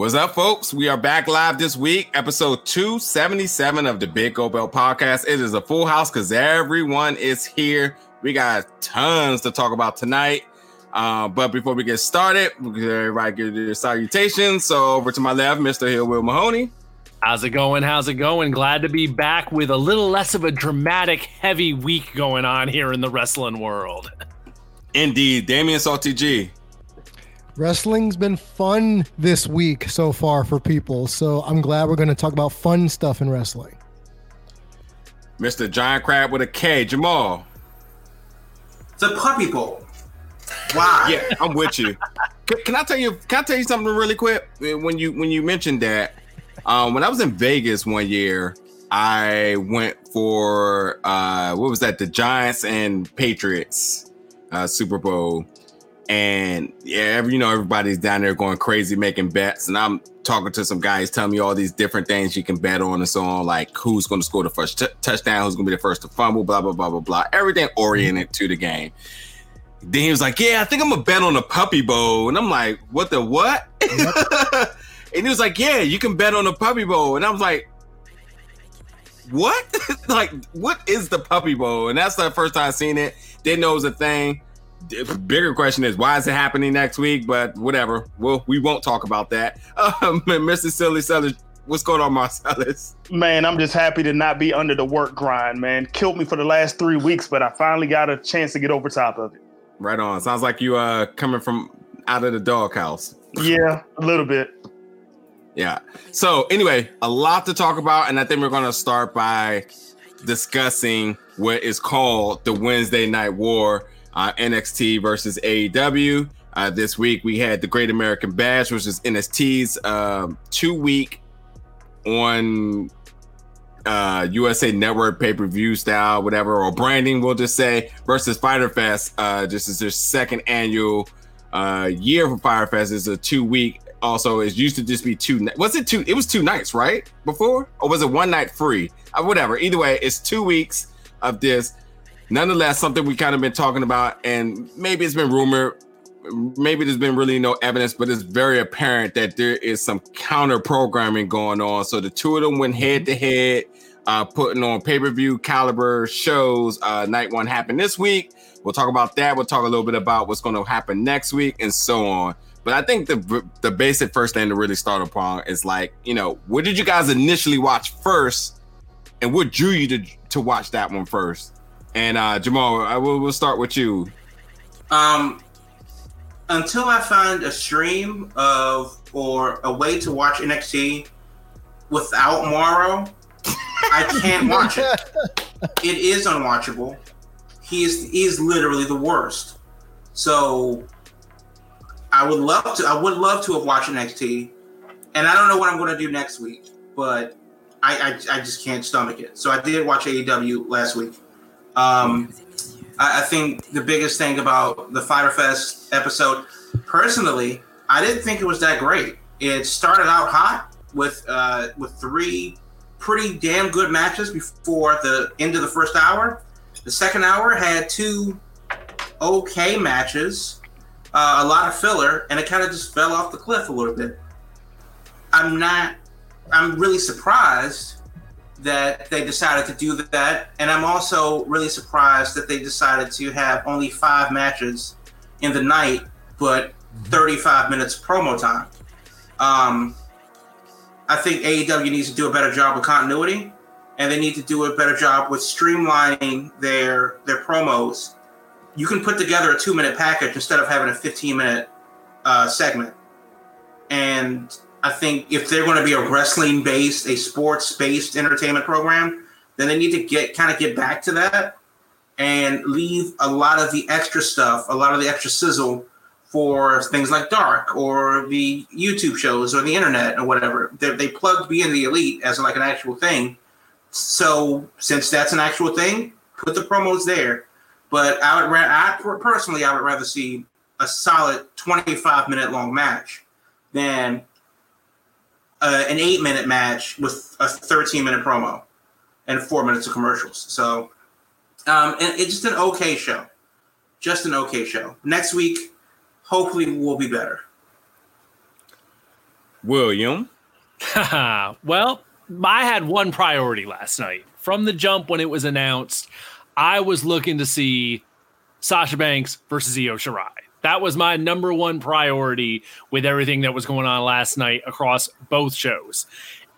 What's up, folks? We are back live this week, episode 277 of the Big Gold Belt podcast. It is a full house because everyone is here. We got tons to talk about tonight. Uh, but before we get started, everybody give their salutations. So over to my left, Mr. Hill Will Mahoney. How's it going? How's it going? Glad to be back with a little less of a dramatic, heavy week going on here in the wrestling world. Indeed, Damian Salty G. Wrestling's been fun this week so far for people, so I'm glad we're going to talk about fun stuff in wrestling. Mr. Giant Crab with a K, Jamal. It's a Puppy Bowl. Wow. Yeah, I'm with you. can, can, I tell you? Can I tell you something really quick? When you when you mentioned that, um, when I was in Vegas one year, I went for uh, what was that? The Giants and Patriots uh, Super Bowl and yeah, you know, everybody's down there going crazy making bets. And I'm talking to some guys telling me all these different things you can bet on and so on, like who's going to score the first t- touchdown, who's going to be the first to fumble, blah, blah, blah, blah, blah. Everything oriented to the game. Then he was like, Yeah, I think I'm to bet on the Puppy Bowl. And I'm like, What the what? and he was like, Yeah, you can bet on the Puppy Bowl. And I was like, What? like, what is the Puppy Bowl? And that's the first time I seen it. Didn't know it was a thing bigger question is why is it happening next week? But whatever. Well, we won't talk about that. Um, Mr. Silly Sellers, what's going on, Marcellus? Man, I'm just happy to not be under the work grind, man. Killed me for the last three weeks, but I finally got a chance to get over top of it. Right on. Sounds like you uh coming from out of the doghouse. Yeah, a little bit. Yeah. So anyway, a lot to talk about, and I think we're gonna start by discussing what is called the Wednesday Night War uh, NXT versus AEW. Uh, this week we had the Great American Bash, which is NXT's um, two week on uh, USA Network pay per view style, whatever, or branding, we'll just say, versus Fyter Fest. Uh, this is their second annual uh, year for Fyter Fest. Is a two week. Also, it used to just be two. Was it two? It was two nights, right? Before, or was it one night free? Uh, whatever. Either way, it's two weeks of this nonetheless, something we kind of been talking about, and maybe it's been rumor, maybe there's been really no evidence, but it's very apparent that there is some counter programming going on. So the two of them went head to head, uh, putting on pay per view caliber shows. Uh, night one happened this week. We'll talk about that. We'll talk a little bit about what's going to happen next week and so on. But I think the the basic first thing to really start upon is like, you know, what did you guys initially watch first, and what drew you to to watch that one first? And uh, Jamal, I will we'll start with you. Um, until I find a stream of or a way to watch NXT without Mauro, I can't watch it. It is unwatchable. He is he is literally the worst. So I would love to. I would love to have watched NXT, and I don't know what I'm going to do next week, but I, I I just can't stomach it. So I did watch AEW last week. Um, I, I, think the biggest thing about the Fyter Fest episode, personally, I didn't think it was that great. It started out hot with uh, with three pretty damn good matches before the end of the first hour. The second hour had two okay matches, uh, a lot of filler, and it kind of just fell off the cliff a little bit. I'm not. I'm really surprised that they decided to do that. And I'm also really surprised that they decided to have only five matches in the night, but 35 minutes promo time. Um, I think AEW needs to do a better job with continuity, and they need to do a better job with streamlining their their promos. You can put together a two minute package instead of having a 15 minute uh, segment, and I think if they're going to be a wrestling based, a sports based entertainment program, then they need to get kind of get back to that and leave a lot of the extra stuff, a lot of the extra sizzle for things like Dark or the YouTube shows or the internet or whatever. They, they plugged being the elite as like an actual thing. So since that's an actual thing, put the promos there. But I would, I personally, I would rather see a solid 25 minute long match than uh, an eight minute match with a 13 minute promo and four minutes of commercials. So, um, and it's just an okay show. Just an okay show. Next week, hopefully, will be better. William. well, I had one priority last night. From the jump when it was announced, I was looking to see Sasha Banks versus Io Shirai. That was my number one priority with everything that was going on last night across both shows.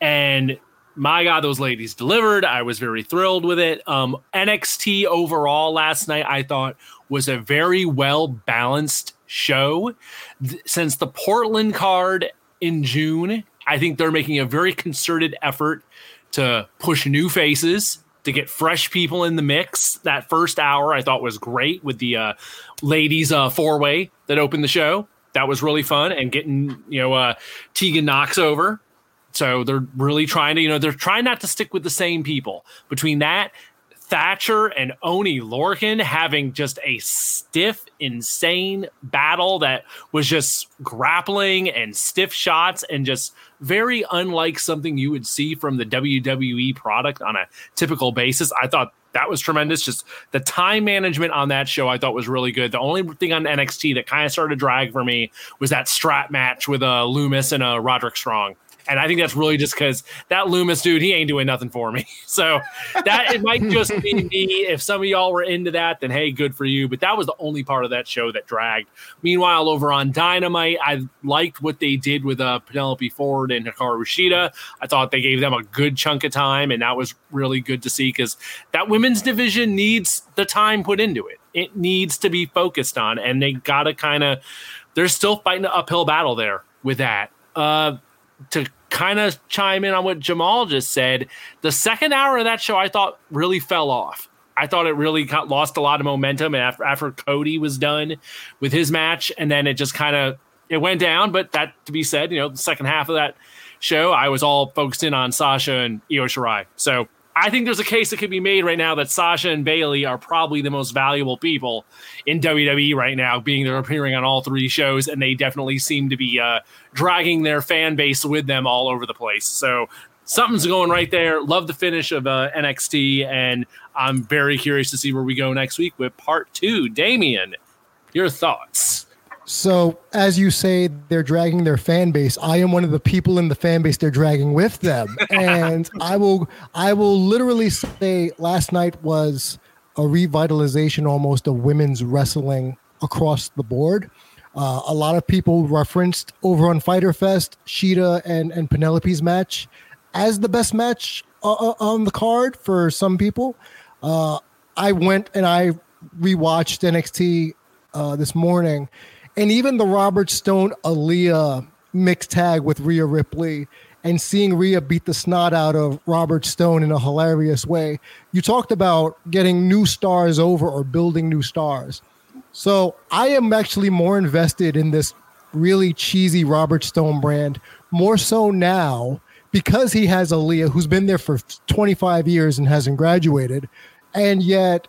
And my God, those ladies delivered. I was very thrilled with it. Um, NXT overall last night, I thought was a very well balanced show. Th- since the Portland card in June, I think they're making a very concerted effort to push new faces to get fresh people in the mix. That first hour I thought was great with the uh, ladies uh, four way that opened the show. That was really fun and getting you know uh, Tegan Nox over. So they're really trying to you know they're trying not to stick with the same people. Between that Thatcher and Oney Lorcan having just a stiff, insane battle that was just grappling and stiff shots and just very unlike something you would see from the WWE product on a typical basis. I thought that was tremendous. Just the time management on that show, I thought was really good. The only thing on NXT that kind of started to drag for me was that strap match with uh, Lumis and uh, Roderick Strong. And I think that's really just because that Lumis dude, he ain't doing nothing for me. So that it might just be me. If some of y'all were into that, then hey, good for you. But that was the only part of that show that dragged. Meanwhile, over on Dynamite, I liked what they did with uh, Penelope Ford and Hikaru Shida. I thought they gave them a good chunk of time, and that was really good to see because that women's division needs the time put into it. It needs to be focused on, and they got to kind of. They're still fighting an uphill battle there with that. Uh, to kind of chime in on what Jamal just said, the second hour of that show I thought really fell off. I thought it really got lost a lot of momentum after after Cody was done with his match, and then it just kind of it went down. But that to be said, you know, the second half of that show, I was all focused in on Sasha and Io Shirai. So I think there's a case that could be made right now that Sasha and Bayley are probably the most valuable people in WWE right now, being they're appearing on all three shows, and they definitely seem to be uh, dragging their fan base with them all over the place. So something's going right there. Love the finish of uh, NXT, and I'm very curious to see where we go next week with part two. Damien, your thoughts? So, as you say, they're dragging their fan base. I am one of the people in the fan base they're dragging with them, and I will, I will literally say, last night was a revitalization almost of women's wrestling across the board. Uh, a lot of people referenced over on Fyter Fest, Shida and and Penelope's match as the best match uh, uh on the card for some people. Uh, I went and I rewatched NXT uh, this morning and even the Robert Stone Aliyah mixed tag with Rhea Ripley and seeing Rhea beat the snot out of Robert Stone in a hilarious way. You talked about getting new stars over or building new stars. So I am actually more invested in this really cheesy Robert Stone brand, more so now because he has Aliyah who's been there for 25 years and hasn't graduated, and yet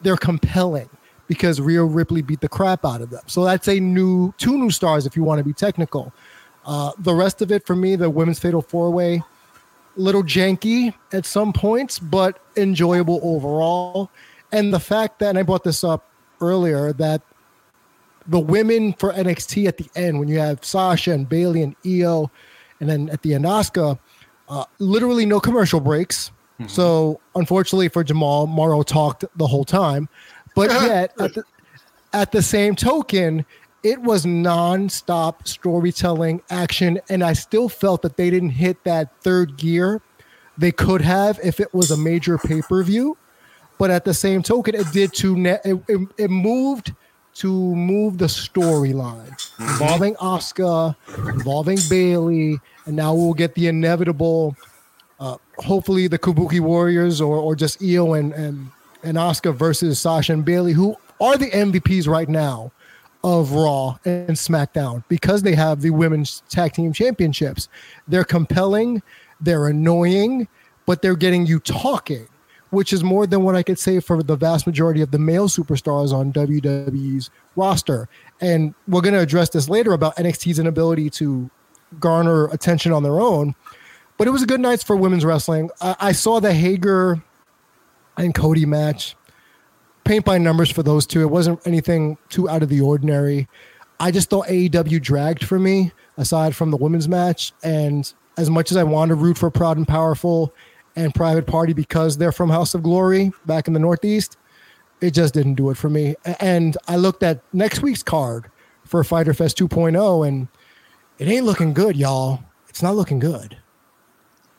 they're compelling because Rhea Ripley beat the crap out of them. So that's a new two new stars if you want to be technical. Uh, the rest of it for me, the women's fatal four way, little janky at some points, but enjoyable overall. And the fact that, and I brought this up earlier, that the women for NXT at the end, when you have Sasha and Bayley and Io, and then at the end Asuka, uh, literally no commercial breaks. Mm-hmm. So unfortunately for Jamal, Mauro talked the whole time. But yet, at the, at the same token, it was non-stop storytelling action, and I still felt that they didn't hit that third gear they could have if it was a major pay-per-view. But at the same token, it did to net. it, it, it moved to move the storyline involving Asuka, involving Bayley, and now we'll get the inevitable. Uh, hopefully, the Kabuki Warriors or or just Io and and and Asuka versus Sasha and Bayley, who are the MVPs right now of Raw and SmackDown because they have the women's tag team championships. They're compelling, they're annoying, but they're getting you talking, which is more than what I could say for the vast majority of the male superstars on WWE's roster. And we're going to address this later about NXT's inability to garner attention on their own. But it was a good night for women's wrestling. I, I saw the Hager and Cody match. Paint by numbers for those two. It wasn't anything too out of the ordinary. I just thought AEW dragged for me. aside from the women's match. And as much as I want to root for Proud and Powerful and Private Party because they're from House of Glory back in the Northeast, it just didn't do it for me. And I looked at next week's card for Fyter Fest 2.0, and it ain't looking good, y'all. It's not looking good.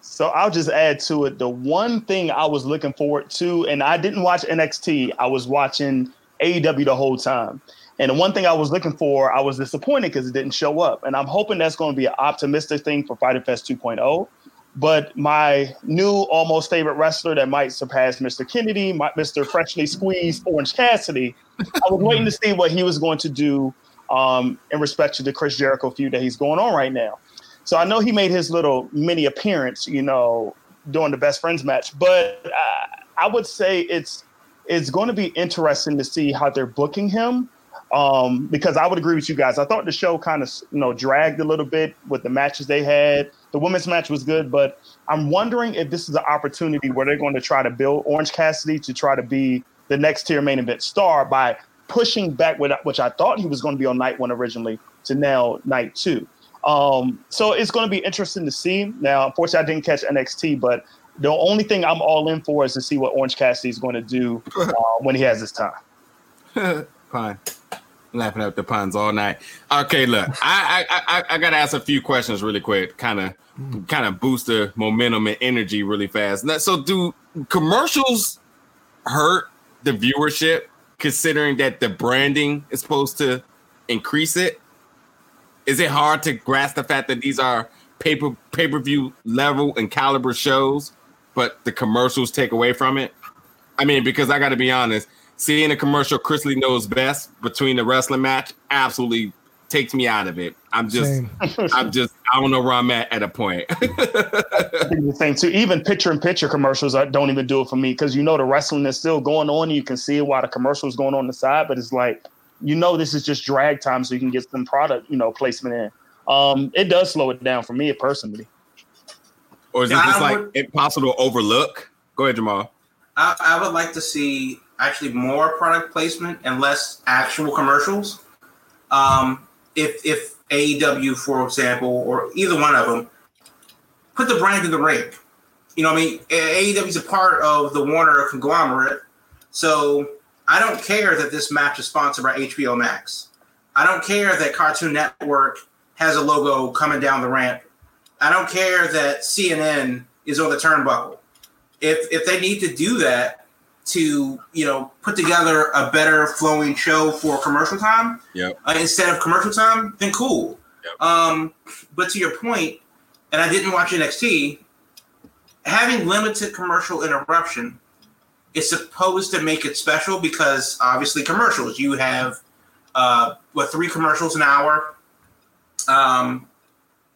So I'll just add to it the one thing I was looking forward to, and I didn't watch NXT, I was watching AEW the whole time. And the one thing I was looking for, I was disappointed because it didn't show up. And I'm hoping that's going to be an optimistic thing for Fyter Fest 2.0. But my new almost favorite wrestler that might surpass Mr. Kennedy, my, Mr. Freshly Squeezed Orange Cassidy, I was waiting to see what he was going to do um, in respect to the Chris Jericho feud that he's going on right now. So I know he made his little mini appearance, you know, during the best friends match, but uh, I would say it's it's going to be interesting to see how they're booking him. Um, because I would agree with you guys. I thought the show kind of you know dragged a little bit with the matches they had. The women's match was good, but I'm wondering if this is an opportunity where they're going to try to build Orange Cassidy to try to be the next tier main event star by pushing back with which I thought he was going to be on night one originally to now night two. Um, so it's going to be interesting to see. Now, unfortunately, I didn't catch NXT, but the only thing I'm all in for is to see what Orange Cassidy is going to do uh, when he has his time. Fine. Laughing at the puns all night. Okay, look, I I I, I gotta ask a few questions really quick, kind of kind of boost the momentum and energy really fast. So, do commercials hurt the viewership, considering that the branding is supposed to increase it? Is it hard to grasp the fact that these are paper pay per view level and caliber shows, but the commercials take away from it? I mean, because I got to be honest, seeing a commercial Chrisley Knows Best between the wrestling match absolutely takes me out of it. I'm just, I'm just, I don't know where I'm at at a point. the same too. Even picture in picture commercials I don't even do it for me because you know the wrestling is still going on. You can see it while the commercial is going on the side, but it's like you know this is just drag time, so you can get some product, you know, placement in. Um, it does slow it down for me personally. Or is it just like impossible to overlook? Go ahead, Jamal. I, I would like to see actually more product placement and less actual commercials. Um, if if AEW, for example, or either one of them, put the brand in the ring. You know, I mean, AEW is a part of the Warner conglomerate, so I don't care that this match is sponsored by HBO Max. I don't care that Cartoon Network has a logo coming down the ramp. I don't care that CNN is on the turnbuckle. If if they need to do that, to you know put together a better flowing show for commercial time yep. uh, instead of commercial time, then cool. Yep. Um, but to your point, and I didn't watch NXT. Having limited commercial interruption is supposed to make it special because obviously commercials. You have uh, what three commercials an hour? Um,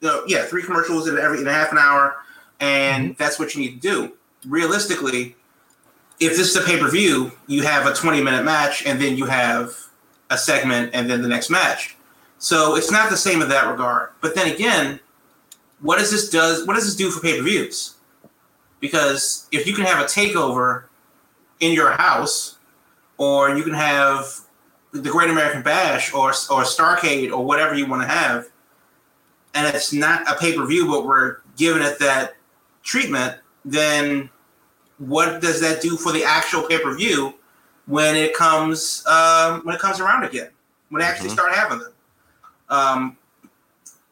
yeah, three commercials in every in a half an hour, and mm-hmm. that's what you need to do. Realistically, if this is a pay per view, you have a 20 minute match and then you have a segment and then the next match. So it's not the same in that regard. But then again, what does this does? What does this do for pay per views? Because if you can have a takeover in your house, or you can have the Great American Bash or or Starcade or whatever you want to have, and it's not a pay per view, but we're giving it that treatment, then what does that do for the actual pay per view when it comes um, when it comes around again? When they actually mm-hmm. start having them, um,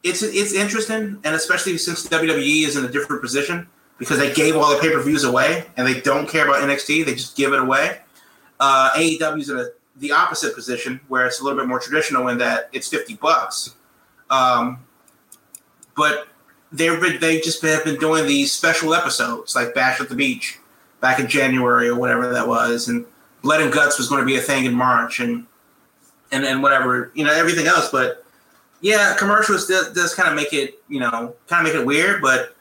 it's it's interesting, and especially since WWE is in a different position because they gave all the pay per views away and they don't care about NXT, they just give it away. Uh, AEW is in a, the opposite position where it's a little bit more traditional in that it's fifty bucks. Um, but they've been they just have been doing these special episodes like Bash at the Beach back in January or whatever that was, and Blood and Guts was going to be a thing in March, and and and whatever you know everything else. But yeah, commercials does, does kind of make it you know kind of make it weird, but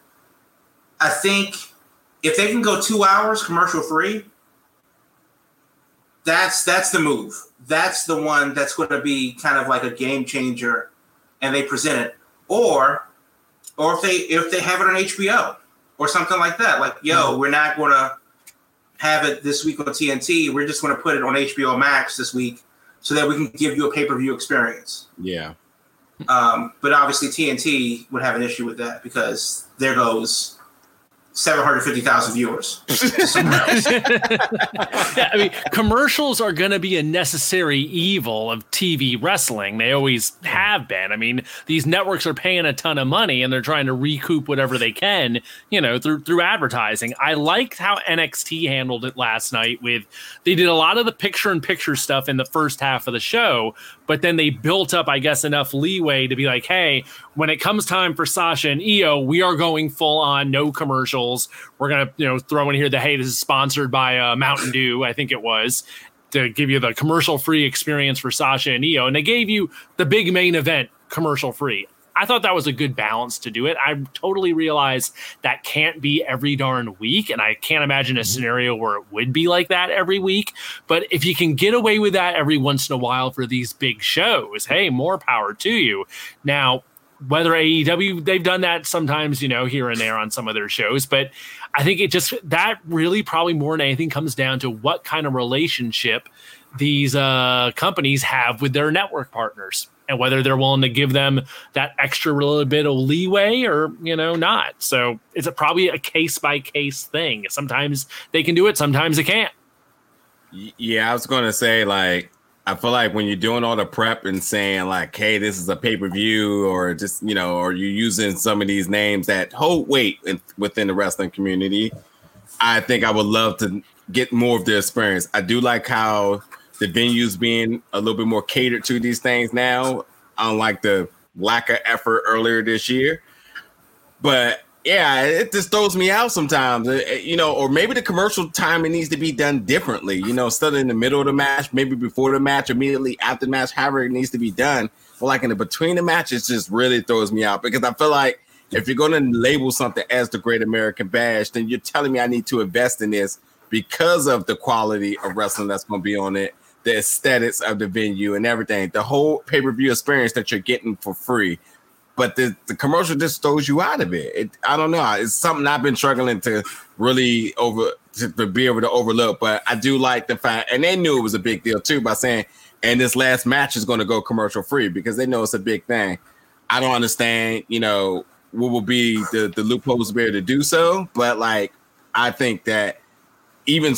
I think if they can go two hours commercial free, that's that's the move. That's the one that's going to be kind of like a game changer, and they present it, or or if they if they have it on HBO or something like that. Like, yo, mm-hmm. we're not going to have it this week on TNT. We're just going to put it on HBO Max this week so that we can give you a pay per view experience. Yeah. Um, but obviously TNT would have an issue with that because there goes 750,000 viewers. yeah, I mean, commercials are going to be a necessary evil of TV wrestling. They always have been. I mean, these networks are paying a ton of money and they're trying to recoup whatever they can, you know, through through advertising. I liked how NXT handled it last night with they did a lot of the picture in picture stuff in the first half of the show, but then they built up, I guess, enough leeway to be like, hey, when it comes time for Sasha and Io, we are going full on, no commercials. We're gonna, you know, throw in here the hey, this is sponsored by uh, Mountain Dew, I think it was, to give you the commercial free experience for Sasha and Io, and they gave you the big main event commercial free. I thought that was a good balance to do it. I totally realize that can't be every darn week, and I can't imagine a mm-hmm. scenario where it would be like that every week. But if you can get away with that every once in a while for these big shows, hey, more power to you. Now, whether AEW they've done that sometimes, you know, here and there on some of their shows, but I think it just that really probably more than anything comes down to what kind of relationship these uh, companies have with their network partners and whether they're willing to give them that extra little bit of leeway or you know not. So it's a, probably a case by case thing. Sometimes they can do it, sometimes they can't. Yeah, I was going to say like I feel like when you're doing all the prep and saying like, "Hey, this is a pay per view," or just you know, or you're using some of these names that hold weight in, within the wrestling community, I think I would love to get more of the experience. I do like how the venues being a little bit more catered to these things now, unlike the lack of effort earlier this year. But yeah, it just throws me out sometimes, eh, eh, you know, or maybe the commercial timing needs to be done differently, you know, instead of in the middle of the match, maybe before the match, immediately after the match, however it needs to be done. But like in the between the matches, just really throws me out because I feel like if you're going to label something as the Great American Bash, then you're telling me I need to invest in this because of the quality of wrestling that's going to be on it, the aesthetics of the venue, and everything, the whole pay per view experience that you're getting for free but the, the commercial just throws you out of it. it. I don't know. It's something I've been struggling to really over to, to, be able to overlook. But I do like the fact, and they knew it was a big deal too by saying, and this last match is going to go commercial free because they know it's a big thing. I don't understand, you know, what will be the the loopholes to be to do so, but like I think that even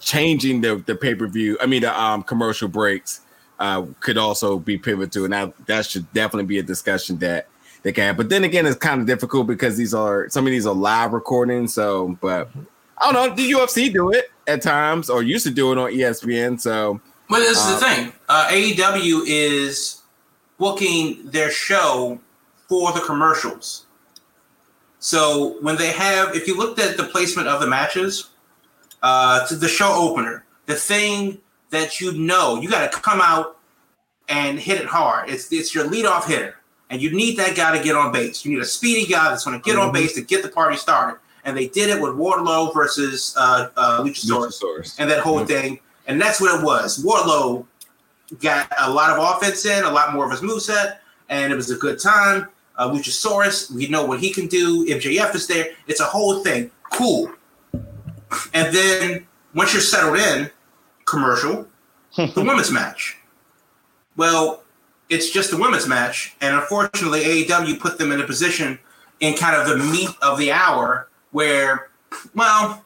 changing the the pay per view, I mean the um commercial breaks. Uh, could also be pivotal, and that, that should definitely be a discussion that they can. But then again, it's kind of difficult because these are some of these are live recordings. So, but I don't know. The UFC do it at times, or used to do it on ESPN. So, but this is the um, thing: uh, AEW is booking their show for the commercials. So when they have, if you looked at the placement of the matches, uh, to the show opener, the thing that you know, you got to come out and hit it hard. It's it's your leadoff hitter and you need that guy to get on base. You need a speedy guy that's going to get mm-hmm. on base to get the party started. And they did it with Wardlow versus uh, uh, Luchasaurus, Luchasaurus, and that whole mm-hmm. thing. And that's what it was. Wardlow got a lot of offense in, a lot more of his moveset, and it was a good time. Uh, Luchasaurus, we know what he can do. MJF is there. It's a whole thing. Cool. And then once you're settled in, commercial, the women's match. Well, it's just a women's match, and unfortunately, AEW put them in a position in kind of the meat of the hour where, well,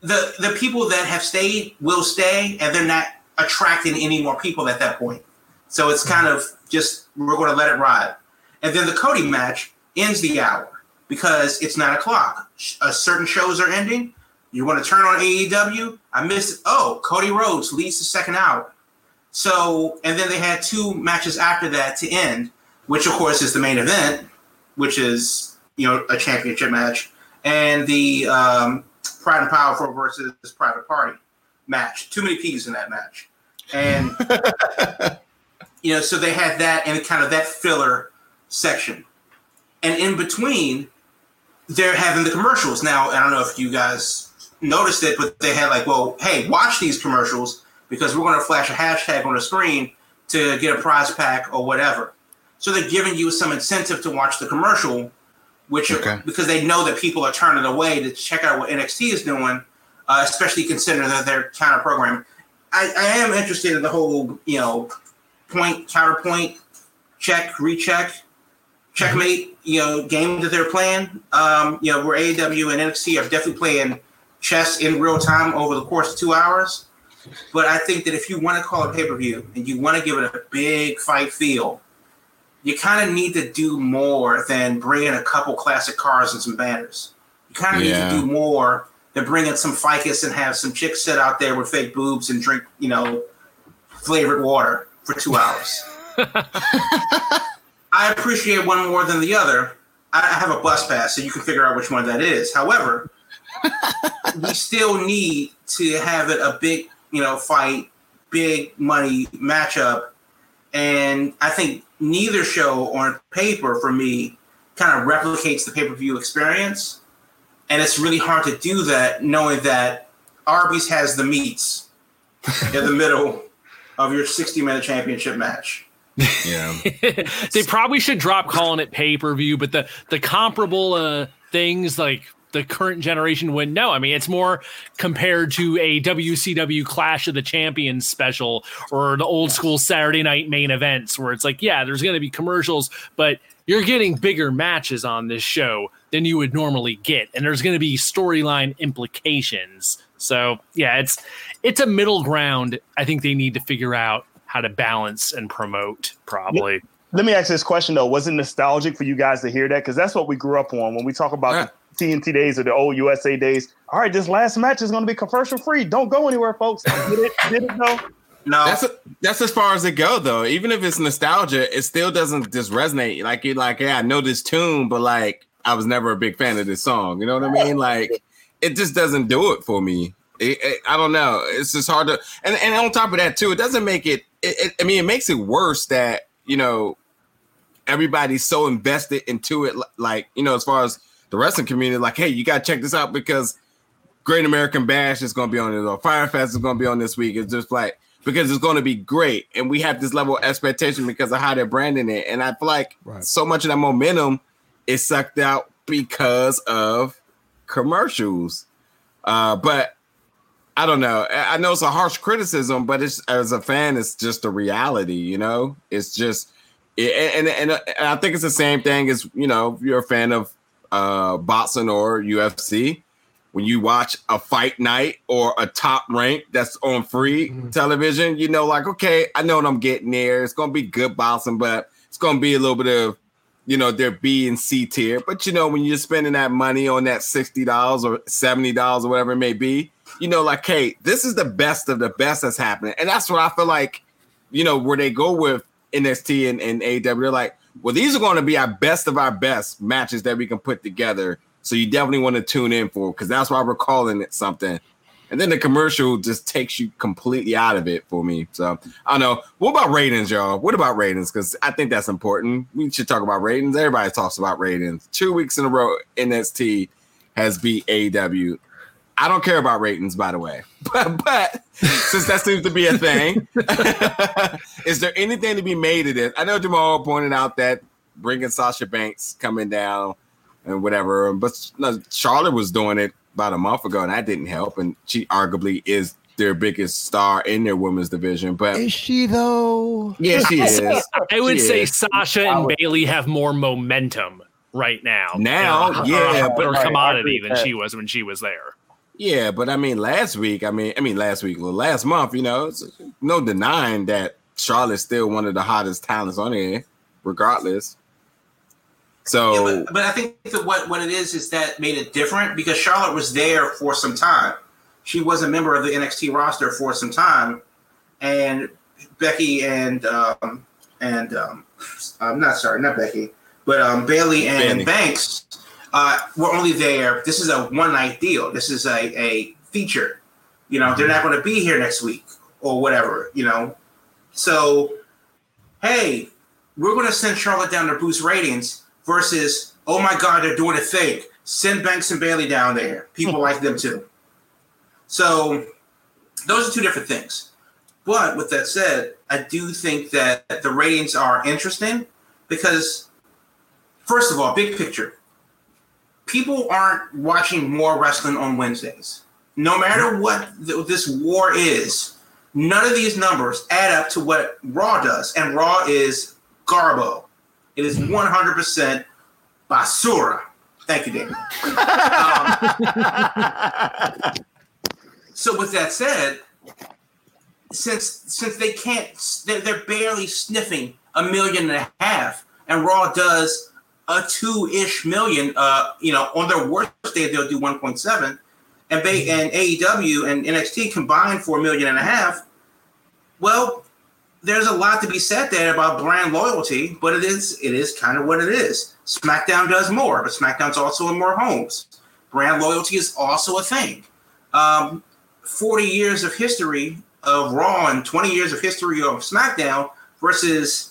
the the people that have stayed will stay, and they're not attracting any more people at that point. So it's kind of just we're going to let it ride, and then the Cody match ends the hour because it's nine o'clock. A uh, certain shows are ending. You want to turn on AEW? I missed it. Oh, Cody Rhodes leads the second hour. So, and then they had two matches after that to end, which of course is the main event, which is you know a championship match, and the um, Pride and Powerful versus Private Party match. Too many P's in that match, and you know, so they had that and kind of that filler section, and in between, they're having the commercials. Now, I don't know if you guys noticed it, but they had like, well, hey, watch these commercials because we're going to flash a hashtag on the screen to get a prize pack or whatever. So they're giving you some incentive to watch the commercial, which okay. are, because they know that people are turning away to check out what NXT is doing, uh, especially considering that they're counter programming. I, I am interested in the whole, you know, point counterpoint check, recheck, checkmate, you know, game that they're playing. Um, you know, where AEW and NXT are definitely playing chess in real time over the course of two hours. But I think that if you want to call a pay per view and you want to give it a big fight feel, you kind of need to do more than bring in a couple classic cars and some banners. You kind of Yeah. need to do more than bring in some ficus and have some chicks sit out there with fake boobs and drink, you know, flavored water for two hours. I appreciate one more than the other. I have a bus pass, so you can figure out which one that is. However, we still need to have it a big, you know, fight, big money matchup, and I think neither show on paper for me kind of replicates the pay per view experience, and it's really hard to do that knowing that Arby's has the meats in the middle of your sixty minute championship match. Yeah. they probably should drop calling it pay per view, but the the comparable uh, things like the current generation would know. I mean, it's more compared to a WCW Clash of the Champions special or the old school Saturday night main events where it's like, yeah, there's going to be commercials, but you're getting bigger matches on this show than you would normally get, and there's going to be storyline implications. So yeah, it's it's a middle ground. I think they need to figure out how to balance and promote probably. Let me ask this question though: Was it nostalgic for you guys to hear that? Because that's what we grew up on when we talk about the TNT days or the old USA days. All right, this last match is going to be commercial free. Don't go anywhere, folks. Did it? Did it though? No, That's a, that's as far as it go though. Even if it's nostalgia, it still doesn't just resonate. Like you like, yeah, I know this tune, but like I was never a big fan of this song. You know what I mean? Like it just doesn't do it for me. It, it- I don't know. It's just hard to and, and on top of that too, it doesn't make it, it, it I mean, it makes it worse that, you know, everybody's so invested into it. Like, you know, as far as the wrestling community, like, hey, you gotta check this out because Great American Bash is going to be on it, or Firefest is going to be on this week. It's just like because it's going to be great, and we have this level of expectation because of how they're branding it. And I feel like Right. so much of that momentum is sucked out because of commercials. Uh, but I don't know. I I know it's a harsh criticism, but it's as a fan, it's just a reality. You know, it's just, and, and and I think it's the same thing as you know, if you're a fan of uh boxing or UFC when you watch a fight night or a top rank that's on free Mhm. television, you know, like, okay, I know what I'm getting there. It's gonna be good boxing, but it's gonna be a little bit of, you know, their B and C tier. But you know, when you're spending that money on that $60 or $70 or whatever it may be, you know, like, hey, this is the best of the best that's happening. And that's what I feel like, you know, where they go with NXT and, and AW, they're like, well, these are going to be our best of our best matches that we can put together. So you definitely want to tune in for because that's why we're calling it something. And then the commercial just takes you completely out of it for me. So I don't know. What about ratings, y'all? What about ratings? Because I think that's important. We should talk about ratings. Everybody talks about ratings. Two weeks in a row, NXT has beat AW. I don't care about ratings, by the way. But, but since that seems to be a thing, is there anything to be made of this? I know Jamal pointed out that bringing Sasha Banks coming down and whatever, but no, Charlotte was doing it about a month ago, and that didn't help. And she arguably is their biggest star in their women's division. But Is she though? yeah, she is. I would She say is. Sasha and Bayley have more momentum right now. Now, You know, yeah, a but- better Right, commodity than that. she was when she was there. Yeah, but I mean, last week, I mean, I mean, last week, well, last month, you know, it's no denying that Charlotte's still one of the hottest talents on here, regardless. So Yeah, but, but I think that what, what it is is that made it different because Charlotte was there for some time. She was a member of the NXT roster for some time, and Becky and um, and um, I'm not sorry, not Becky, but um, Bayley and Bayley. Banks uh, were only there. This is a one night deal. This is a, a feature. You know, they're not going to be here next week or whatever. You know, so hey, we're going to send Charlotte down to boost ratings versus, oh my God, they're doing a fake. Send Banks and Bayley down there. People like them too. So those are two different things. But with that said, I do think that the ratings are interesting because, first of all, big picture, people aren't watching more wrestling on Wednesdays. No matter what th- this war is, none of these numbers add up to what Raw does. And Raw is garbo. It is 100% basura. Thank you, David. um, so, with that said, since since they can't, they're, they're barely sniffing a million and a half, and Raw does a two-ish million. Uh, you know, on their worst day, they'll do 1.7, and they and AEW and NXT combined for a million and a half. Well, there's a lot to be said there about brand loyalty, but it is it is kind of what it is. SmackDown does more, but SmackDown's also in more homes. Brand loyalty is also a thing. Um, 40 years of history of Raw and 20 years of history of SmackDown versus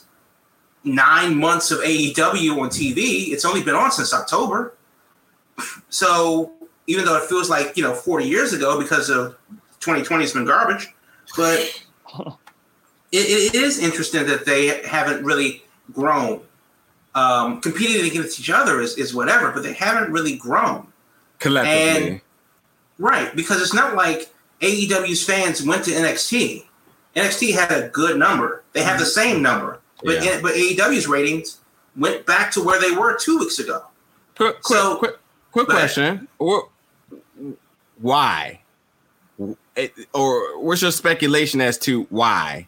nine months of AEW on TV. It's only been on since October. So even though it feels like, you know, 40 years ago because of 2020 has been garbage, but it, it is interesting that they haven't really grown. Um, competing against each other is, is whatever, but they haven't really grown. Collectively. And, right, because it's not like AEW's fans went to NXT. NXT had a good number. They have the same number, but Yeah. but AEW's ratings went back to where they were two weeks ago. Quick, quick, So- quick, quick Go ahead. question. Or why? It- or what's your speculation as to why?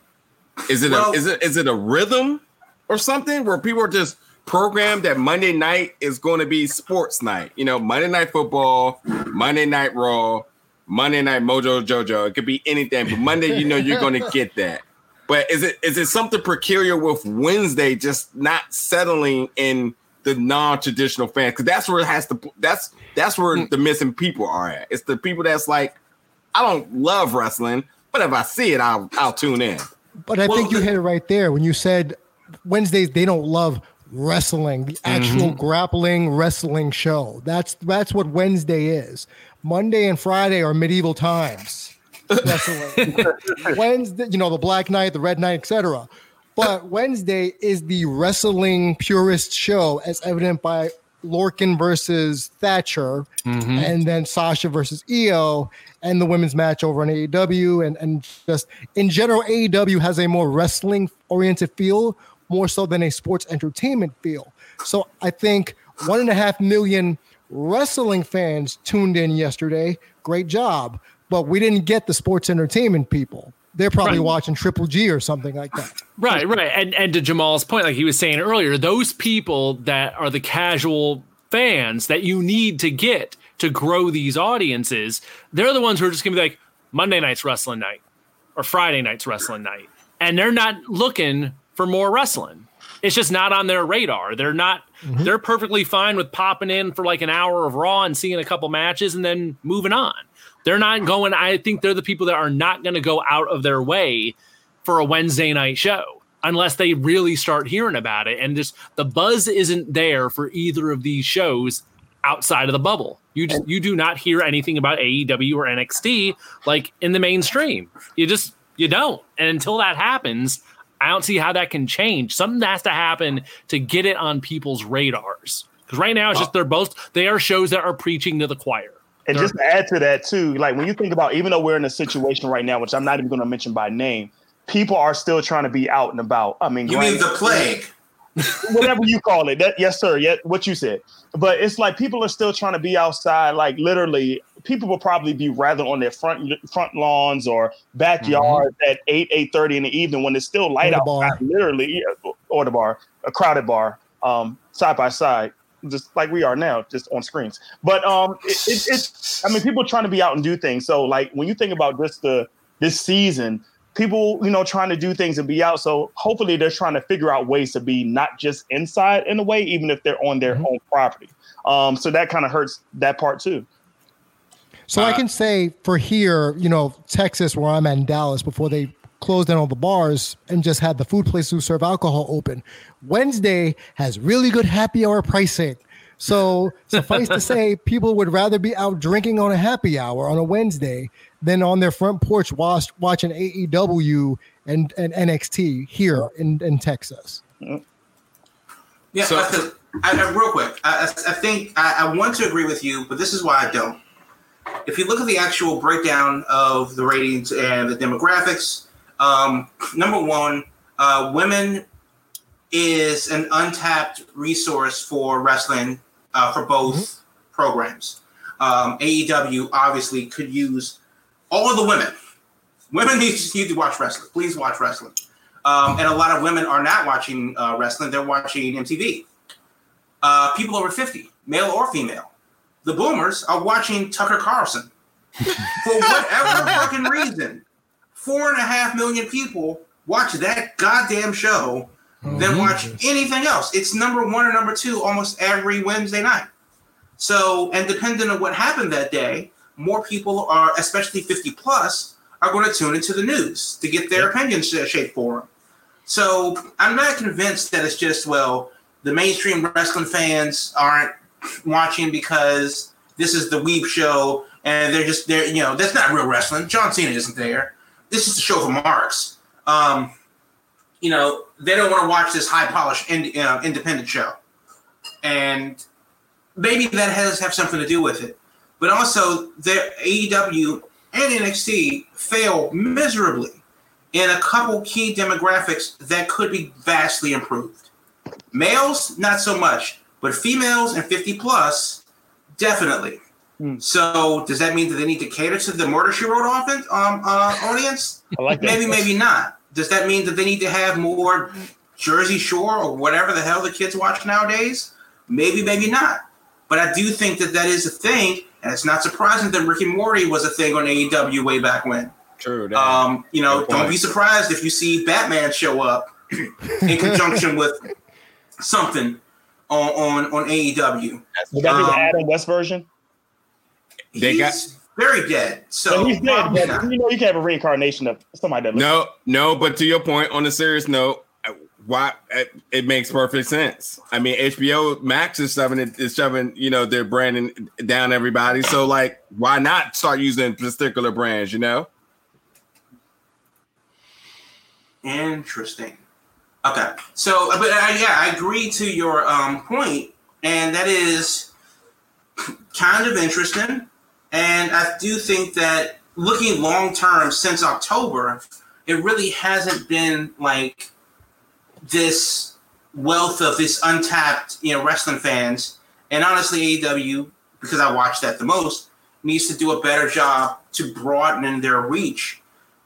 Is it Well- a is it is it a rhythm or something where people are just programmed that Monday night is going to be sports night? You know, Monday night football, Monday night Raw, Monday night Mojo Jojo. It could be anything, but Monday, you know, you're going to get that. But is it is it something peculiar with Wednesday just not settling in the non-traditional fans? Because that's where it has to. That's that's where hmm. the missing people are at. It's the people that's like, I don't love wrestling, but if I see it, I'll I'll tune in. But I Well, think you the- hit it right there when you said Wednesdays they don't love wrestling, the mm-hmm. actual grappling wrestling show. That's that's what Wednesday is. Monday and Friday are medieval times. Wednesday, you know, the Black Knight, the Red Knight, etc. But Wednesday is the wrestling purist show, as evident by Lorcan versus Thatcher, mm-hmm. and then Sasha versus Io, and the women's match over on AEW, and and just in general, AEW has a more wrestling oriented feel, more so than a sports entertainment feel. So I think one and a half million wrestling fans tuned in yesterday. Great job, but we didn't get the sports entertainment people. They're probably Right. watching Triple G or something like that. Right, right. And and to Jamal's point, like he was saying earlier, those people that are the casual fans that you need to get to grow these audiences, they're the ones who are just gonna be like, Monday night's wrestling night or Friday night's wrestling night. And they're not looking for more wrestling. It's just not on their radar. They're not mm-hmm. they're perfectly fine with popping in for like an hour of raw and seeing a couple matches and then moving on. They're not going I think they're the people that are not going to go out of their way for a Wednesday night show unless they really start hearing about it. And just the buzz isn't there for either of these shows outside of the bubble. You just you do not hear anything about AEW or NXT like in the mainstream. You just you don't. And until that happens, I don't see how that can change. Something has to happen to get it on people's radars. Because right now it's just they're both they are shows that are preaching to the choir. And just to add to that too, like when you think about, even though we're in a situation right now, which I'm not even going to mention by name, people are still trying to be out and about. I mean, You mean the plague? whatever you call it. That yes, sir. Yeah, what you said. But it's like people are still trying to be outside. Like literally, people will probably be rather on their front front lawns or backyards at eight eight thirty in the evening when it's still light Or out. Literally, yeah, or the bar, a crowded bar, um, side by side. Just like we are now, just on screens. But um, it, it, it's. I mean, people trying to be out and do things. So, like when you think about just the this season, people, you know, trying to do things and be out. So hopefully they're trying to figure out ways to be not just inside in a way, even if they're on their Mhm. own property. Um, so that kind of hurts that part too. So I Uh, can say for here, you know, Texas, where I'm at in Dallas, before they closed down all the bars and just had the food places who serve alcohol open, Wednesday has really good happy hour pricing. So suffice to say, people would rather be out drinking on a happy hour on a Wednesday than on their front porch watch, watching AEW and, and NXT here in, in Texas. Yeah, uh, So- I, I, real quick, I, I I think I, I want to agree with you, but this is why I don't. If you look at the actual breakdown of the ratings and the demographics, um, number one, uh, women is an untapped resource for wrestling uh, for both mm-hmm. programs. Um, AEW obviously could use all of the women. Women need to, need to watch wrestling. Please watch wrestling. Um, and a lot of women are not watching uh, wrestling; they're watching MTV. Uh, people over fifty, male or female, the boomers are watching Tucker Carlson for whatever fucking reason. Four and a half million people watch that goddamn show mm-hmm. than watch anything else. It's number one or number two almost every Wednesday night. So, and depending on what happened that day, more people are, especially 50 plus, are going to tune into the news to get their opinions shaped for them. So I'm not convinced that it's just, well, the mainstream wrestling fans aren't watching because this is the Weeb show and they're just there. You know, that's not real wrestling. John Cena isn't there. This is a show for marks. Um, you know, they don't want to watch this high polished ind- uh, independent show, and maybe that has have something to do with it. But also, their AEW and NXT fail miserably in a couple key demographics that could be vastly improved. Males, not so much, but females and 50 plus, definitely. Mm. So does that mean that they need to cater to the Murder She Wrote often, um, uh, audience? I like that. Maybe, maybe not. Does that mean that they need to have more Jersey Shore or whatever the hell the kids watch nowadays? Maybe, maybe not. But I do think that that is a thing, and it's not surprising that Rick and Morty was a thing on AEW way back when. True. Um, you know, don't be surprised if you see Batman show up in conjunction with something on on, on AEW. Would that be the um, Adam West version? They he's got very dead. So he's dead, but you know you can have a reincarnation of somebody that. No, no, but to your point, on a serious note, why it makes perfect sense. I mean, HBO Max is shoving it is shoving, you know, their branding down everybody. So like, why not start using particular brands? You know. Interesting. Okay, so but uh, yeah, I agree to your um, point, and that is kind of interesting. And I do think that looking long term since October, it really hasn't been like this wealth of this untapped, you know, wrestling fans. And honestly, AEW, because I watch that the most, needs to do a better job to broaden their reach.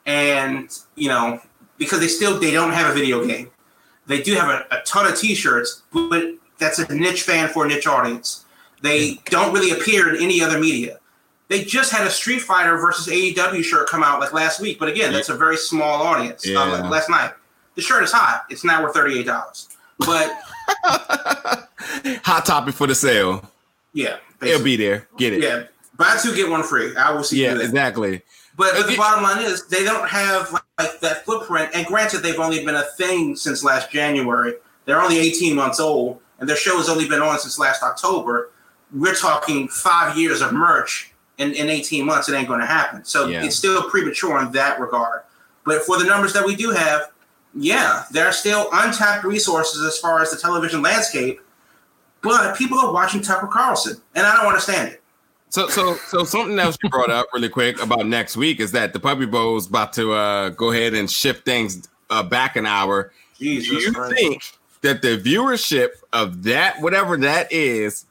And, you know, because they still they don't have a video game. They do have a, a ton of t-shirts, but that's a niche fan for a niche audience. They don't really appear in any other media. They just had a Street Fighter versus AEW shirt come out like last week, but again, that's a very small audience. Yeah. Uh, last night, the shirt is hot. It's now worth thirty eight dollars. But hot topic for the sale. Yeah, basically. it'll be there. Get it. Yeah, buy two get one free. I will see. Yeah, exactly. But, the bottom line is they don't have like, like that footprint. And granted, they've only been a thing since last January. They're only 18 months old, and their show has only been on since last October. We're talking five years of merch in, in 18 months. It ain't going to happen. So yeah. it's still premature in that regard. But for the numbers that we do have, yeah, there are still untapped resources as far as the television landscape. But people are watching Tucker Carlson, and I don't understand it. So, so, so something else you brought up really quick about next week is that the Puppy Bowl is about to uh, go ahead and shift things uh, back an hour. Jesus Do you Christ. think that the viewership of that, whatever that is,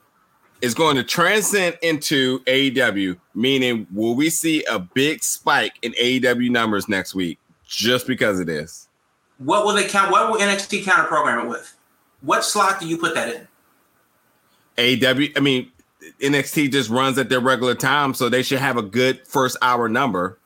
is going to transcend into AEW? Meaning, will we see a big spike in AEW numbers next week just because of this? What will they count? What will NXT counter program it with? What slot do you put that in? AEW. I mean, NXT just runs at their regular time, so they should have a good first hour number.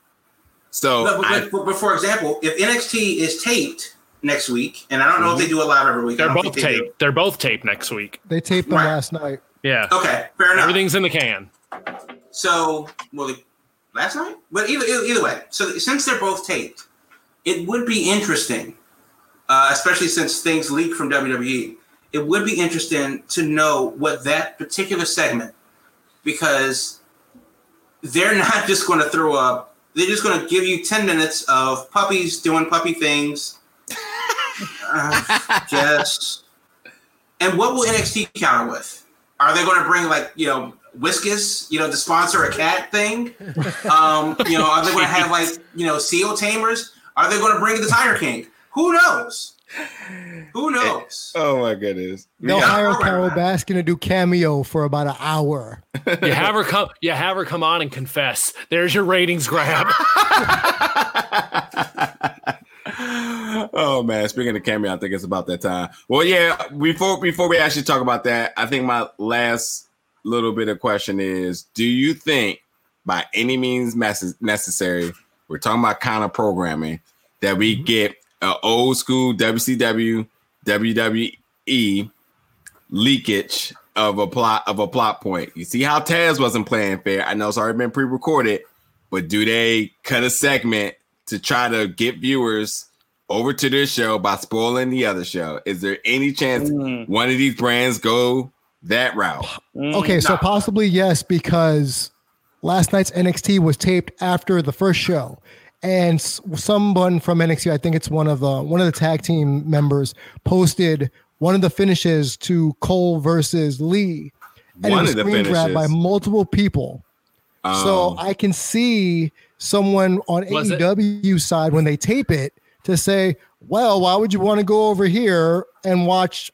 So, but, but, I, but, for example, if NXT is taped next week, and I don't know mm-hmm. if they do it live every week. They're both they taped. They're both taped next week. They taped them right. last night. Yeah. Okay. Fair enough. Everything's in the can. So, well, last night, but either, either, either way. So, since they're both taped, it would be interesting, uh, especially since things leak from WWE it would be interesting to know what that particular segment, because they're not just going to throw up. They're just going to give you ten minutes of puppies doing puppy things. uh, yes. And what will NXT counter with? Are they going to bring like you know Whiskas, you know, to sponsor a cat thing? Um, you know, are they going to have like you know seal tamers? Are they going to bring the Tiger King? Who knows? Who knows? Oh my goodness. They'll Yeah. hire Carole Baskin to do cameo for about an hour. You have her come. You have her come on and confess. There's your ratings grab. oh man, speaking of cameo, I think it's about that time. Well, yeah, before before we actually talk about that, I think my last little bit of question is do you think by any means necessary, we're talking about kind of programming, that we mm-hmm. get an old school WCW, WWE leakage of a plot of a plot point. You see how Taz wasn't playing fair. I know it's already been pre-recorded, but do they cut a segment to try to get viewers over to this show by spoiling the other show? Is there any chance Mm, one of these brands go that route? mm. Okay, so possibly yes, because last night's NXT was taped after the first show, and someone from NXT, I think it's one of the one of the tag team members, posted one of the finishes to Cole versus Lee, and One it was of the screen grabbed by multiple people. So Um, I can see someone on Was it? AEW side when they tape it to say, "Well, why would you want to go over here and watch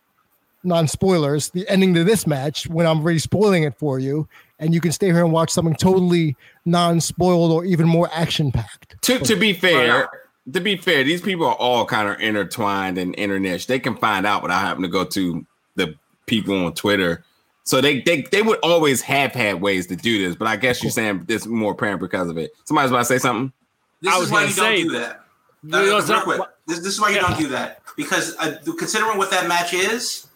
non-spoilers the ending to this match when I'm already spoiling it for you, and you can stay here and watch something totally non-spoiled or even more action-packed." to to be fair, to be fair, these people are all kind of intertwined and interniche. They can find out without having to go to the people on Twitter. So they they they would always have had ways to do this, but I guess you're saying this more apparent because of it. Somebody's about to say something. This I is was why gonna you say- don't do that. Uh, know, real not- quick. This, this is why you Yeah. don't do that because uh, considering what that match is,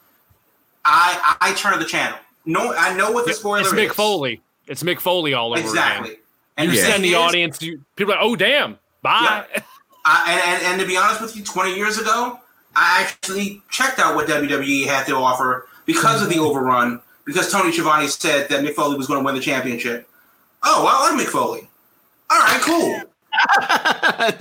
I I, turn the channel. No, I know what the spoiler is. it's is. Mick Foley. It's Mick Foley all over Exactly. again. And You send the audience. You, people are like, oh damn, bye. I, and, and, and to be honest with you, 20 years ago, I actually checked out what WWE had to offer because of the overrun, because Tony Schiavone said that Mick Foley was going to win the championship. Oh, well, I like Mick Foley. All right, cool.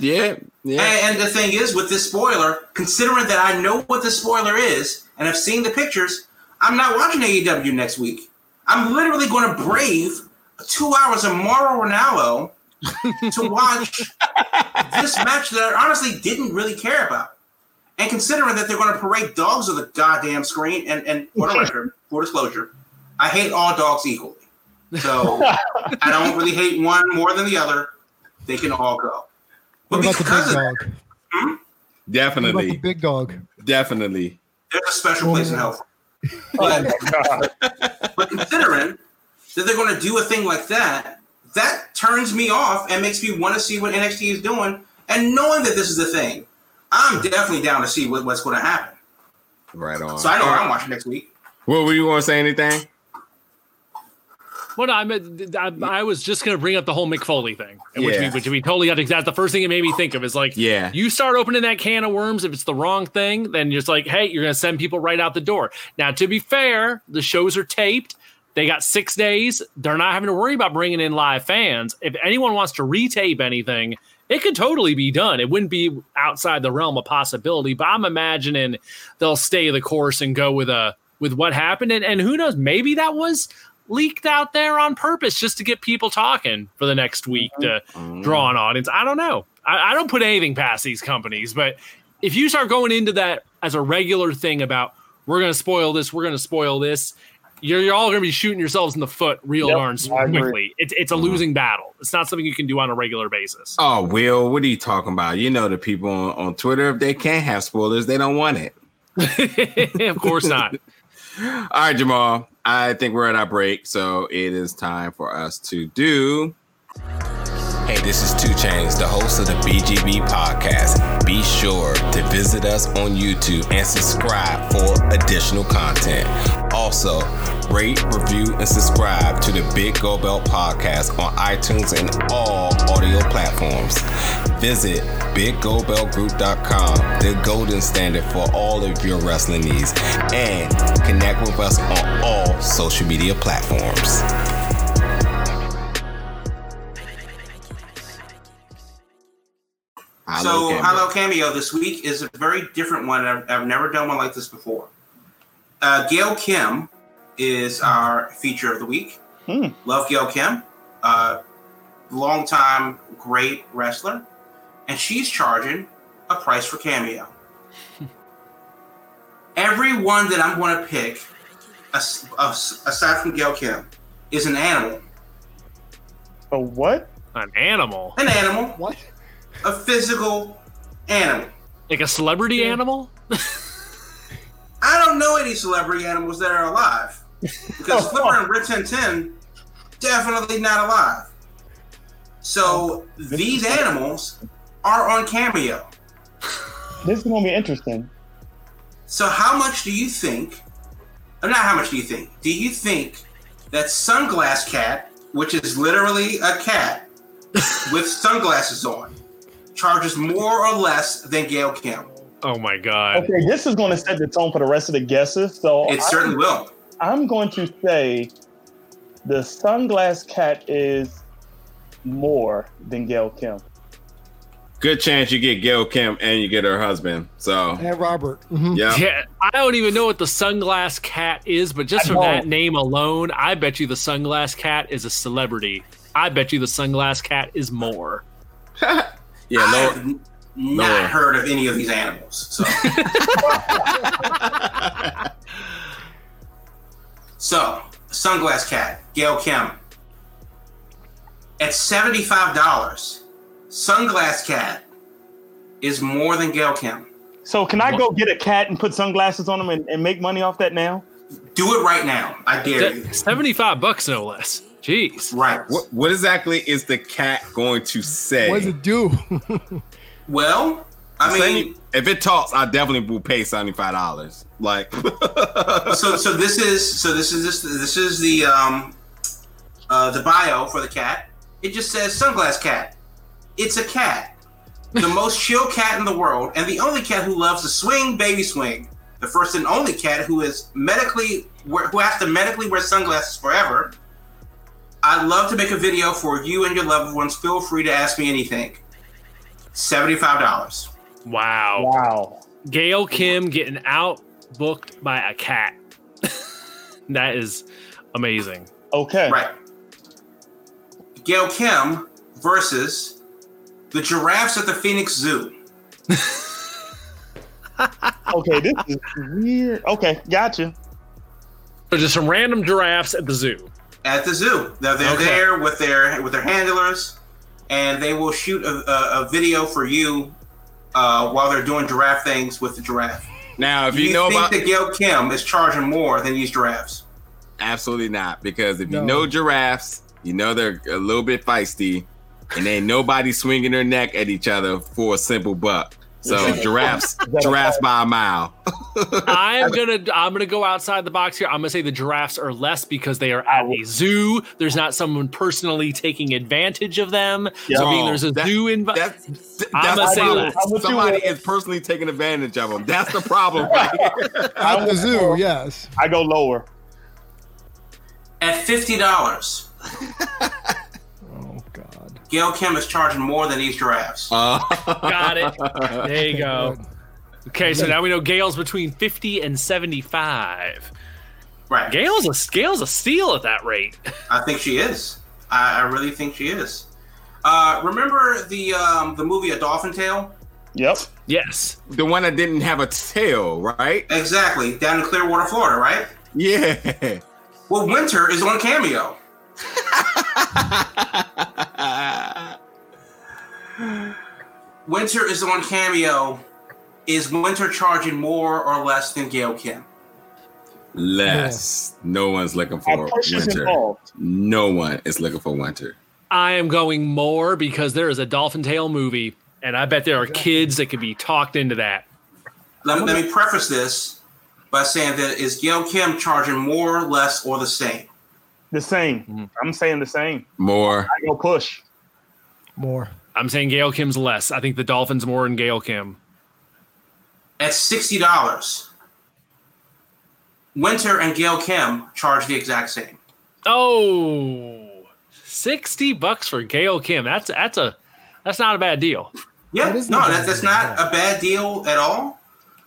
yeah, yeah. And, and the thing is, with this spoiler, considering that I know what the spoiler is and I've seen the pictures, I'm not watching AEW next week. I'm literally going to brave two hours of Mauro Ranallo to watch this match that I honestly didn't really care about. And considering that they're going to parade dogs on the goddamn screen, and, and for the record, for disclosure, I hate all dogs equally. So I don't really hate one more than the other. They can all go. What But about the because big of dog? Hmm? What about the definitely, big dog? definitely. there's a special place in hell. Oh, but, but considering that they're going to do a thing like that, that turns me off and makes me want to see what NXT is doing. And knowing that this is the thing, I'm definitely down to see what, what's going to happen. Right on. So I know what I'm watching next week. Well, were you want to say anything? Well, no, I, meant, I, I was just going to bring up the whole Mick Foley thing, which, Yeah. we, which we totally got. That's the first thing it made me think of is like, Yeah. you start opening that can of worms. If it's the wrong thing, then you're just like, hey, you're going to send people right out the door. Now, to be fair, the shows are taped. They got six days. They're not having to worry about bringing in live fans. If anyone wants to retape anything, it could totally be done. It wouldn't be outside the realm of possibility. But I'm imagining they'll stay the course and go with a with what happened. And, and who knows? Maybe that was leaked out there on purpose just to get people talking for the next week to mm-hmm. draw an audience. I don't know. I, I don't put anything past these companies, but if you start going into that as a regular thing about we're going to spoil this, we're going to spoil this, you're, you're all going to be shooting yourselves in the foot real Yep, darn quickly. It's it's a mm-hmm. losing battle. It's not something you can do on a regular basis. Oh, Will, what are you talking about? You know the people on, on Twitter, if they can't have spoilers, they don't want it. of course not. All right, Jamal. I think we're at our break, so it is time for us to do. Hey, this is Two Chains, the host of the BGB podcast. Be sure to visit us on YouTube and subscribe for additional content. Also, rate, review, and subscribe to the Big Go Belt podcast on iTunes and all audio platforms. Visit BigGoBeltGroup.com, the golden standard for all of your wrestling needs, and connect with us on all social media platforms. So Cameo. Hello Cameo this week is a very different one. I've, I've never done one like this before. Uh, Gail Kim is our feature of the week. Hmm. Love Gail Kim, uh, longtime great wrestler, and she's charging a price for Cameo. Everyone that I'm going to pick, as- as- aside from Gail Kim, is an animal. A what? An animal, An animal, What? A physical animal. like a celebrity animal. I don't know any celebrity animals that are alive because oh. Flipper and Rin Tin Tin definitely not alive. So oh, these animals are on Cameo. This is gonna be interesting. So how much do you think? Or not how much do you think? Do you think that Sunglass Cat, which is literally a cat with sunglasses on, charges more or less than Gail Kim? Oh my god. Okay, this is gonna set the tone for the rest of the guesses. So It I- certainly will. I'm going to say the sunglass cat is more than Gail Kim. Good chance you get Gail Kim and you get her husband. So And Robert. Mhm. yeah. Yeah, I don't even know what the sunglass cat is, but just I from that don't. name alone, I bet you the sunglass cat is a celebrity. I bet you the sunglass cat is more. Yeah, no, I have n- not lower. heard of any of these animals. So, so Sunglass Cat, Gail Kim. At seventy-five dollars, Sunglass Cat is more than Gail Kim. So can I go get a cat and put sunglasses on them and, and make money off that now? Do it right now. I dare you. Seventy-five bucks, no less. Jeez. Right. what, what exactly is the cat going to say? What does it do? Well, I mean, if it talks, I definitely will pay seventy five dollars. Like, so so this is so this is this this is the um uh the bio for the cat. It just says sunglass cat. It's a cat. The most chill cat in the world and the only cat who loves to swing baby swing. The first and only cat who is medically who has to medically wear sunglasses forever. I'd love to make a video for you and your loved ones. Feel free to ask me anything. Seventy-five dollars. Wow. Wow. Gail Kim getting out booked by a cat. that is amazing. Okay. Right. Gail Kim versus the giraffes at the Phoenix Zoo. Okay, this is weird. Okay, gotcha. So just some random giraffes at the zoo. At the zoo, they're, they're Okay. there with their with their handlers, and they will shoot a, a, a video for you uh, while they're doing giraffe things with the giraffe. now if you, you, know think about, that Gail Kim is charging more than these giraffes? absolutely not, because if you know giraffes, you know they're a little bit feisty, and ain't nobody swinging their neck at each other for a simple buck. So giraffes, giraffes by a mile. I am gonna I'm gonna go outside the box here. I'm gonna say the giraffes are less because they are at a zoo. There's not someone personally taking advantage of them. Yeah. So being there's a That- zoo in That's, th- I'm gonna say the less. I'm with you, Somebody is personally taking advantage of them. That's the problem. Right here. At the zoo, yes. I go lower. At fifty dollars, God. Gail Kim is charging more than these giraffes. Uh, Got it. There you go. Okay, so now we know Gail's between 50 and 75. right. Gail's a Gail's a steal at that rate. I think she is. I, I really think she is. Uh, remember the um, the movie A Dolphin Tale? Yep. Yes. the one that didn't have a tail, right? Exactly, down in Clearwater, Florida, right? Yeah. Well, Winter is on Cameo. Winter is on Cameo. Is Winter charging more or less than Gail Kim? Less. No one's looking for winter. No one is looking for winter. I am going more because there is a Dolphin Tale movie, and I bet there are kids that could be talked into that. Let, let me preface this by saying that is Gail Kim charging more, less, or the same? The same. Mm-hmm. I'm saying the same. More. I go push. More. I'm saying Gail Kim's less. I think the Dolphins more than Gail Kim. At sixty dollars, Winter and Gail Kim charge the exact same. Oh, 60 bucks for Gail Kim. That's that's a that's not a bad deal. Yeah, That is no, that, that's not a bad deal at all.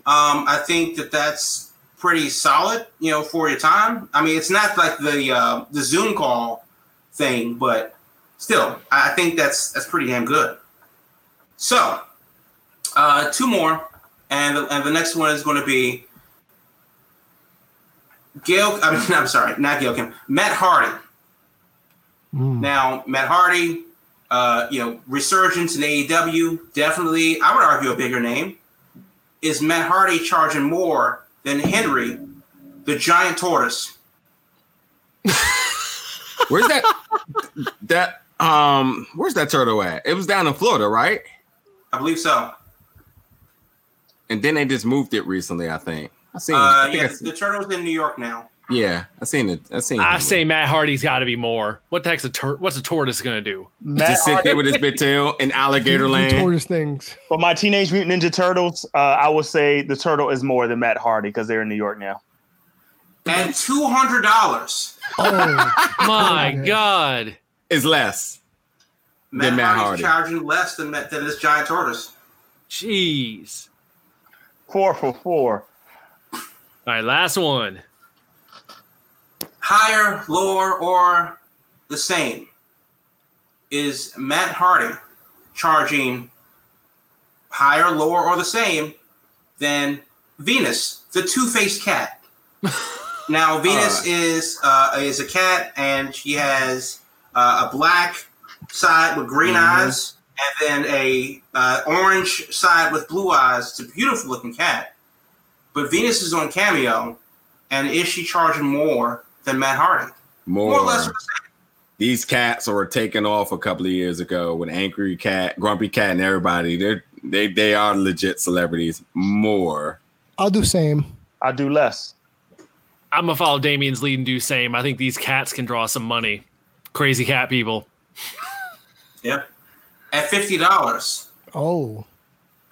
Um, I think that that's pretty solid, you know, for your time. I mean, it's not like the uh, the Zoom call thing, but still, I think that's that's pretty damn good. So, uh, two more, and the, and the next one is going to be Gail, I mean, I'm sorry, not Gail Kim, Matt Hardy. Now, Matt Hardy, uh, you know, resurgence in AEW, definitely, I would argue a bigger name. Is Matt Hardy charging more than Henry, the giant tortoise? Where's that? that um, where's that turtle at? It was down in Florida, right? I believe so. And then they just moved it recently. I think. I seen. Uh, I yeah, I the, seen- the turtle's in New York now. Yeah, I seen it. I seen. I it. say Matt Hardy's got to be more. What the heck's a tur- what's a tortoise gonna do? Matt just sit there with his big tail in alligator land. tortoise things. For my Teenage Mutant Ninja Turtles, uh, I would say the turtle is more than Matt Hardy because they're in New York now. And two hundred dollars. Oh, My God. Is less. Matt, Than Matt Hardy's Hardy. charging less than Matt- than this giant tortoise. Jeez. Four for four. All right, last one. Higher, lower, or the same? Is Matt Hardy charging higher, lower, or the same than Venus, the two-faced cat? now, Venus Uh. is uh, is a cat, and she has uh, a black side with green eyes, and then a uh, orange side with blue eyes. It's a beautiful looking cat. But Venus is on Cameo, and is she charging more than Matt Hardy? More. More or less. the same. These cats were taken off a couple of years ago with Angry Cat, Grumpy Cat, and everybody. They're they they are legit celebrities. More. I'll do same. I do less. I'm gonna follow Damien's lead and do same. I think these cats can draw some money. Crazy cat people. Yep. At fifty dollars, Oh,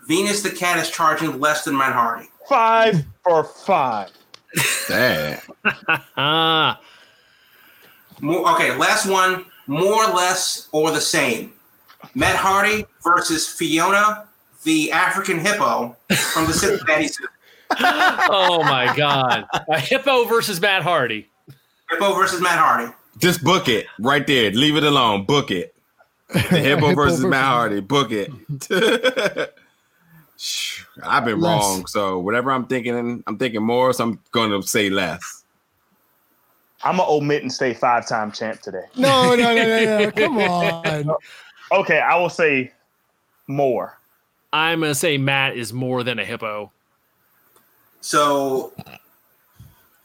Venus the cat is charging less than Matt Hardy. Five for five. Sad. More, okay, last one. More, less, or the same. Matt Hardy versus Fiona, the African hippo from the Cincinnati Zoo. oh my God. A hippo versus Matt Hardy. Hippo versus Matt Hardy. Just book it right there. Leave it alone. Book it. The Hippo, Hippo versus Matt Hardy. Book it. Shh, I've been Less. wrong. So whatever I'm thinking, I'm thinking more. So I'm going to say less. I'm gonna omit and say five time champ today. no, no, no, no, no. Come on. Okay, I will say more. I'm gonna say Matt is more than a hippo. So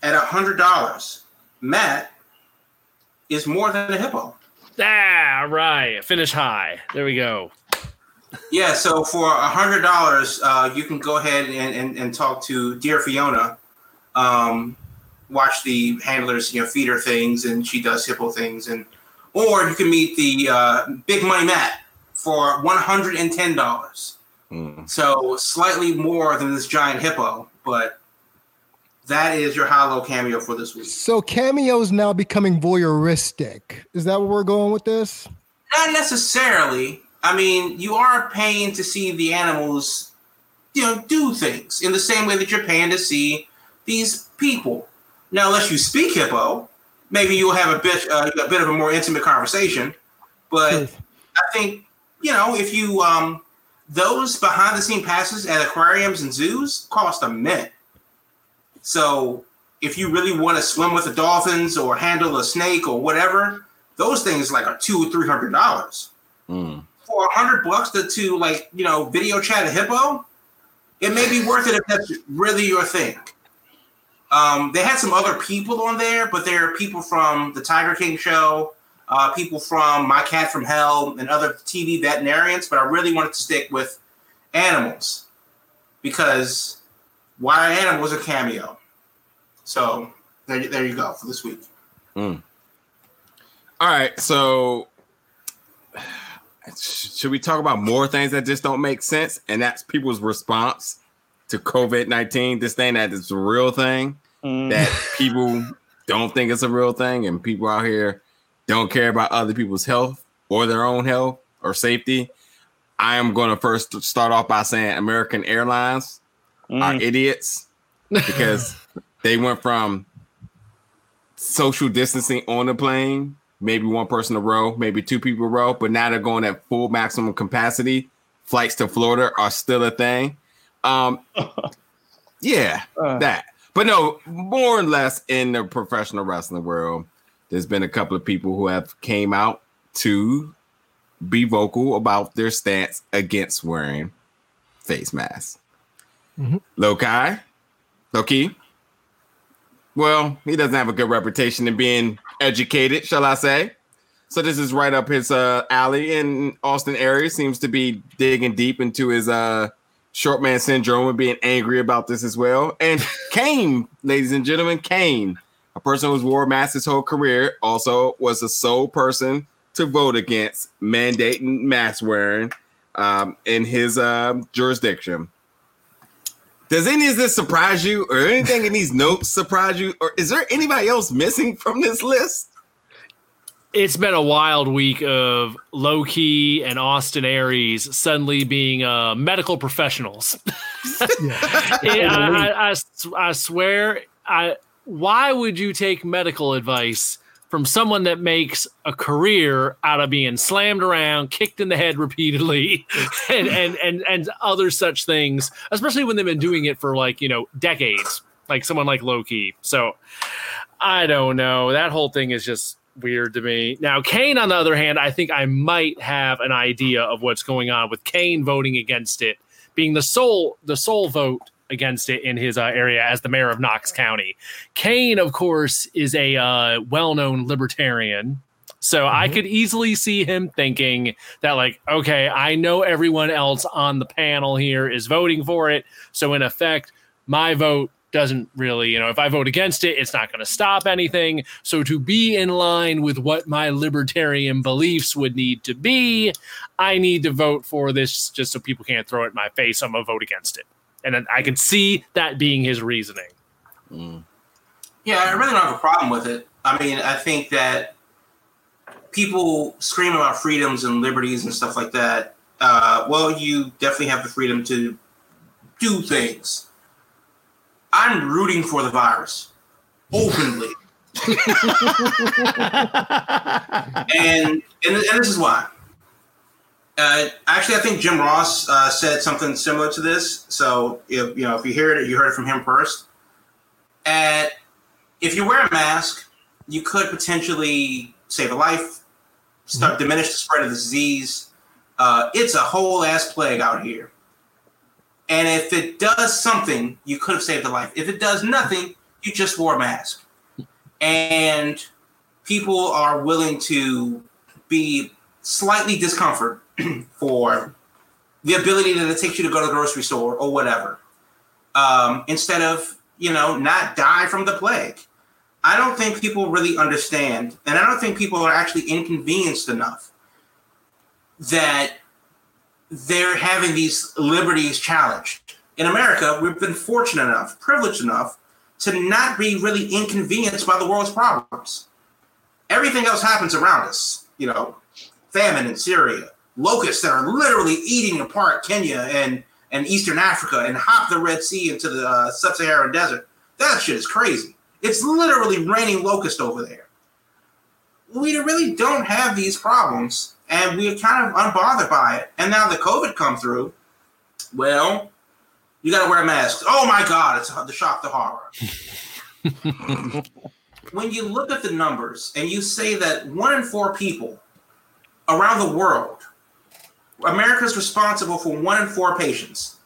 at a hundred dollars, Matt is more than a hippo. Ah, right. Finish high. There we go. Yeah, so for a hundred dollars, uh, you can go ahead and, and, and talk to dear Fiona. Um, watch the handlers, you know, feed her things, and she does hippo things, and or you can meet the uh, Big Money Matt for one hundred and ten dollars. Hmm. So slightly more than this giant hippo, but that is your hollow cameo for this week. So cameos now becoming voyeuristic. Is that where we're going with this? Not necessarily. I mean, you are paying to see the animals, you know, do things in the same way that you're paying to see these people. Now, unless you speak hippo, maybe you'll have a bit uh, a bit of a more intimate conversation. But I think you know if you um those behind the scene passes at aquariums and zoos cost a mint. So if you really want to swim with the dolphins or handle a snake or whatever, those things like are two or three hundred dollars Hmm. For a hundred bucks to, to like you know video chat a hippo. It may be worth it if that's really your thing. Um, they had some other people on there, but there are people from the Tiger King show, uh, people from My Cat from Hell, and other TV veterinarians. But I really wanted to stick with animals because why animals a cameo? So there, there you go for this week. All right. So should we talk about more things that just don't make sense? And that's people's response to COVID 19, this thing that is a real thing Mm. that people don't think it's a real thing, and people out here don't care about other people's health or their own health or safety. I am going to first start off by saying American Airlines are Mm. idiots because they went from social distancing on the plane, maybe one person a row, maybe two people a row, but now they're going at full maximum capacity. Flights to Florida are still a thing. Um, yeah, Uh. that. But no, more or less in the professional wrestling world, there's been a couple of people who have came out to be vocal about their stance against wearing face masks. Mm-hmm. Lokai, Low Ki. Well, he doesn't have a good reputation in being educated, shall I say? So this is right up his uh, alley. And Austin Aries seems to be digging deep into his uh, short man syndrome and being angry about this as well. And Kane, ladies and gentlemen, Kane, a person who's wore masks his whole career, also was the sole person to vote against mandating mask wearing um, in his uh, jurisdiction. Does any of this surprise you, or anything in these notes surprise you, or is there anybody else missing from this list? It's been a wild week of Low Ki and Austin Aries suddenly being uh, medical professionals. yeah. I, I, I, I swear, I why would you take medical advice from someone that makes a career out of being slammed around, kicked in the head repeatedly, and and and and other such things, especially when they've been doing it for like you know decades, like someone like Low Ki. So I don't know. That whole thing is just weird to me. Now, Kane, on the other hand, I think I might have an idea of what's going on with Kane voting against it, being the sole the sole vote against it in his uh, area as the mayor of Knox County. Kane, of course, is a uh, well known libertarian. So mm-hmm. I could easily see him thinking that, like, okay, I know everyone else on the panel here is voting for it. So, in effect, my vote doesn't really, you know, if I vote against it, it's not going to stop anything. So, to be in line with what my libertarian beliefs would need to be, I need to vote for this just so people can't throw it in my face. I'm going to vote against it and I can see that being his reasoning. Mm. Yeah, I really don't have a problem with it. I mean, I think that people scream about freedoms and liberties and stuff like that. Uh, well, you definitely have the freedom to do things. I'm rooting for the virus openly. and, and and this is why. Uh, actually, I think Jim Ross uh, said something similar to this. So, if, you know, if you hear it, you heard it from him first. At, if you wear a mask, you could potentially save a life, start mm-hmm. diminish the spread of the disease. Uh, it's a whole ass plague out here. And if it does something, you could have saved a life. If it does nothing, you just wore a mask. And people are willing to be slightly discomfort for the ability that it takes you to go to the grocery store or whatever, um, instead of you know not die from the plague. I don't think people really understand, and I don't think people are actually inconvenienced enough that they're having these liberties challenged. In America, we've been fortunate enough, privileged enough to not be really inconvenienced by the world's problems. Everything else happens around us, you know, famine in Syria, locusts that are literally eating apart Kenya and, and Eastern Africa and hop the Red Sea into the uh, sub Saharan desert. That shit is crazy. It's literally raining locusts over there. We really don't have these problems, and we're kind of unbothered by it. And now the COVID come through. Well, you got to wear a mask. Oh my God, it's the shock, the horror. when you look at the numbers and you say that one in four people around the world America's responsible for one in four patients,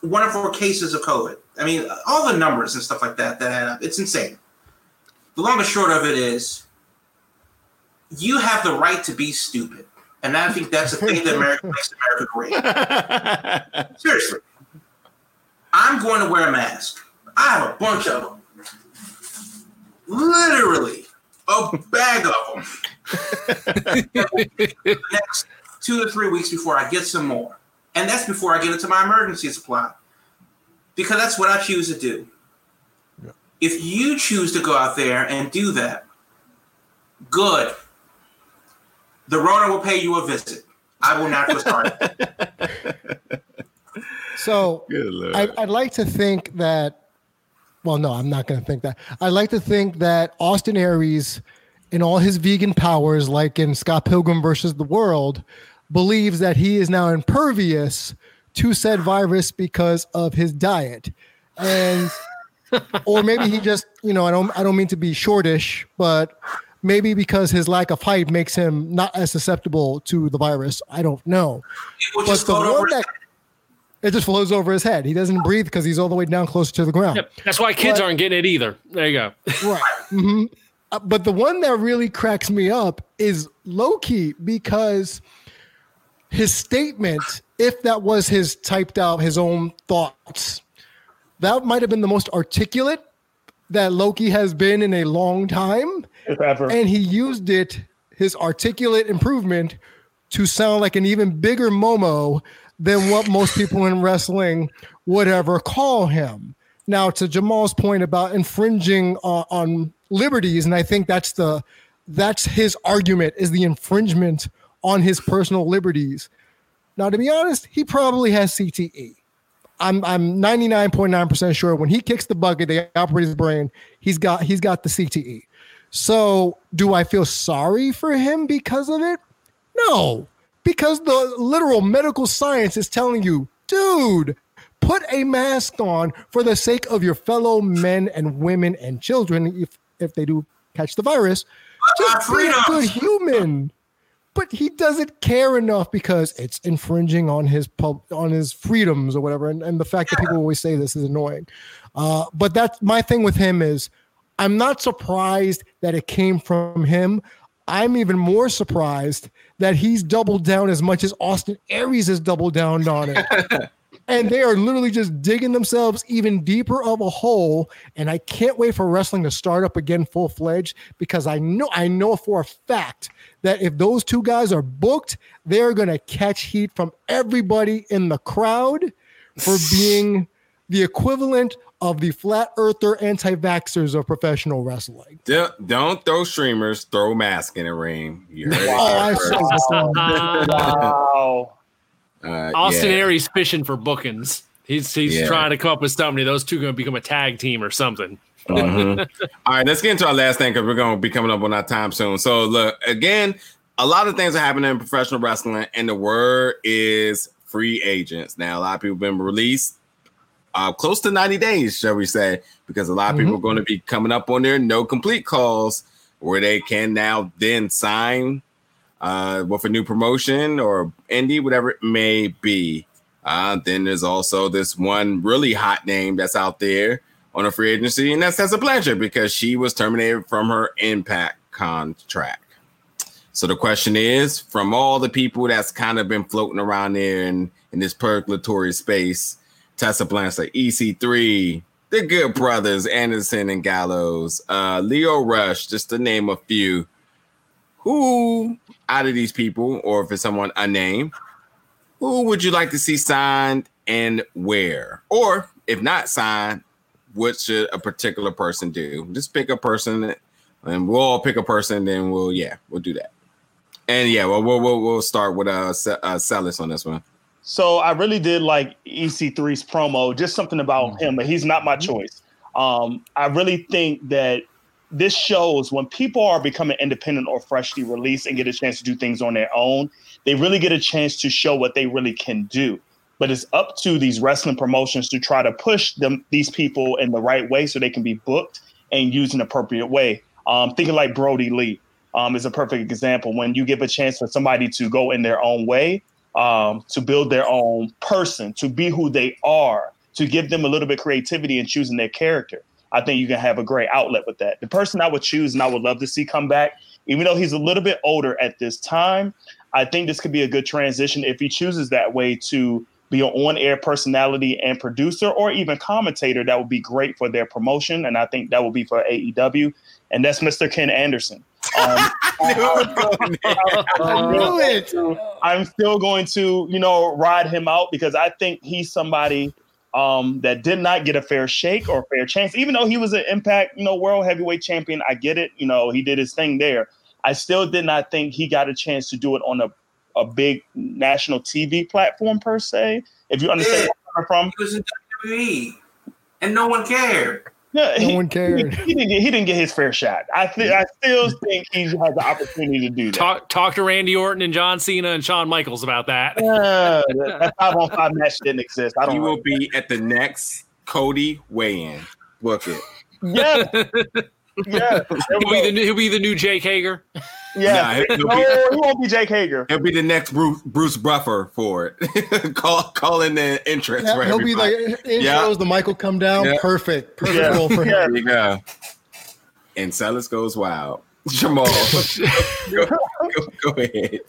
one in four cases of COVID. I mean, all the numbers and stuff like that that add up. It's insane. The long and short of it is, you have the right to be stupid, and I think that's the thing that America makes America great. Seriously, I'm going to wear a mask. I have a bunch of them. Literally, a bag of them. next two to three weeks before I get some more. And that's before I get into my emergency supply. Because that's what I choose to do. Yeah. If you choose to go out there and do that, good. The Rona will pay you a visit. I will not start. so I, I'd like to think that well, no, I'm not going to think that. I'd like to think that Austin Aries, in all his vegan powers, like in Scott Pilgrim versus the World, believes that he is now impervious to said virus because of his diet. And or maybe he just, you know, I don't I don't mean to be shortish, but maybe because his lack of height makes him not as susceptible to the virus. I don't know. It But the one that it just flows over his head. He doesn't breathe because he's all the way down closer to the ground. Yep. That's why kids But- aren't getting it either. There you go. Right. hmm Uh, but the one that really cracks me up is Low Ki because his statement, if that was his typed out, his own thoughts, that might have been the most articulate that Low Ki has been in a long time. Ever. And he used it, his articulate improvement, to sound like an even bigger Momo than what most people in wrestling would ever call him. Now, to Jamal's point about infringing uh, on liberties, and I think that's the that's his argument is the infringement on his personal liberties. Now, to be honest, he probably has CTE. I'm I'm 99.9% sure when he kicks the bucket, they operate his brain. He's got he's got the CTE. So, do I feel sorry for him because of it? No, because the literal medical science is telling you, dude, put a mask on for the sake of your fellow men and women and children if if they do catch the virus. Just be a good human. But he doesn't care enough because it's infringing on his pub, on his freedoms or whatever. And, and the fact that people always say this is annoying. Uh, but that's my thing with him is I'm not surprised that it came from him. I'm even more surprised that he's doubled down as much as Austin Aries has doubled down on it. and they are literally just digging themselves even deeper of a hole. And I can't wait for wrestling to start up again full fledged because I know I know for a fact that if those two guys are booked, they're gonna catch heat from everybody in the crowd for being the equivalent of the flat earther anti-vaxxers of professional wrestling. Don't, don't throw streamers, throw mask in the ring. You heard it Oh, I here saw first. this one. wow. Uh, Austin yeah. Aries fishing for bookings. He's he's Yeah. trying to come up with something. Those two going to become a tag team or something. Mhm. All right, let's get into our last thing because we're going to be coming up on our time soon. So, look, again, a lot of things are happening in professional wrestling, and the word is free agents. Now, a lot of people have been released uh, close to 90 days, shall we say, because a lot of people are going to be coming up on their no complete calls where they can now then sign uh, with a new promotion or indie, whatever it may be. Uh, then there's also this one really hot name that's out there on a free agency, and that's Tessa Blanchard because she was terminated from her Impact contract. So the question is, from all the people that's kind of been floating around there in, in this purgatory space, Tessa Blanchard, EC3, the Good Brothers, Anderson and Gallows, uh, Lio Rush, just to name a few. Who out of these people, or if it's someone unnamed, who would you like to see signed and where? Or if not signed, what should a particular person do? Just pick a person, and we'll all pick a person. Then we'll yeah, we'll do that. And yeah, well, we'll we'll, we'll start with uh, uh Celis on this one. So I really did like EC3's promo, just something about him, but he's not my choice. Um, I really think that this shows when people are becoming independent or freshly released and get a chance to do things on their own, they really get a chance to show what they really can do. But it's up to these wrestling promotions to try to push them these people in the right way so they can be booked and used in an appropriate way. Um, thinking like Brodie Lee um, is a perfect example. When you give a chance for somebody to go in their own way, um, to build their own person, to be who they are, to give them a little bit of creativity in choosing their character. I think you can have a great outlet with that. The person I would choose and I would love to see come back, even though he's a little bit older at this time, I think this could be a good transition if he chooses that way to be an on-air personality and producer or even commentator that would be great for their promotion and i think that will be for aew and that's mr ken anderson um, I knew it. I'm still going to, you know, ride him out because I think he's somebody um, that did not get a fair shake or fair chance. Even though he was an Impact, you know, World Heavyweight Champion, I get it. You know, he did his thing there. I still did not think he got a chance to do it on a, a big national TV platform per se. If you understand where I'm from, He was in WWE, and no one cared. Yeah, No he, one cared. He, didn't get, he didn't get his fair shot. I th- I still think he has the opportunity to do that. Talk talk to Randy Orton and John Cena and Shawn Michaels about that. Uh, that five on five match didn't exist. I don't He know. will be at the next Cody weigh-in. Book it. Yeah, yeah. He'll be the new, he'll be the new Jake Hager. Yeah, Nah, he'll no, be- he won't be Jake Hager. He'll be the next Bruce, Bruce Buffer for it. call call in the interest Yeah, for he'll be everybody. like intros. Yeah. The mic will come down. Yeah. Perfect. Perfect Yeah. role for him. Yeah. There you go. And Silas goes wild. Jamal, go, go, go ahead.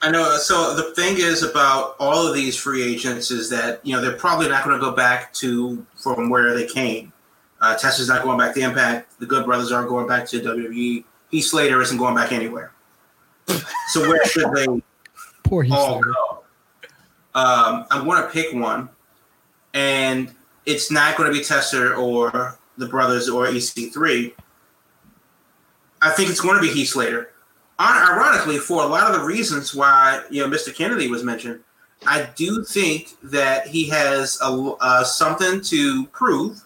I know. So the thing is about all of these free agents is that you know they're probably not going to go back to from where they came. Uh, Tessa's not going back to Impact. The Good Brothers aren't going back to WWE. Heath Slater isn't going back anywhere. So where should they Poor Heath all Slater. go? Um, I'm going to pick one, and it's not going to be Tessa or the Brothers or EC3. I think it's going to be Heath Slater. On, ironically, for a lot of the reasons why you know Mr. Kennedy was mentioned, I do think that he has a, uh, something to prove.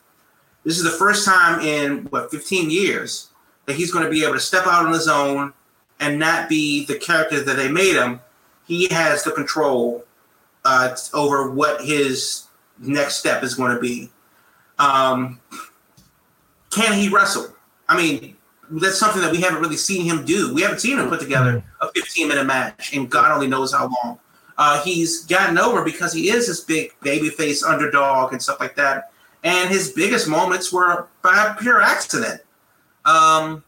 This is the first time in what 15 years that he's going to be able to step out on his own and not be the character that they made him. He has the control uh, over what his next step is going to be. Um, can he wrestle? I mean, that's something that we haven't really seen him do. We haven't seen him put together a 15 minute match, and God only knows how long. Uh, he's gotten over because he is this big babyface underdog and stuff like that. And his biggest moments were by pure accident. Um,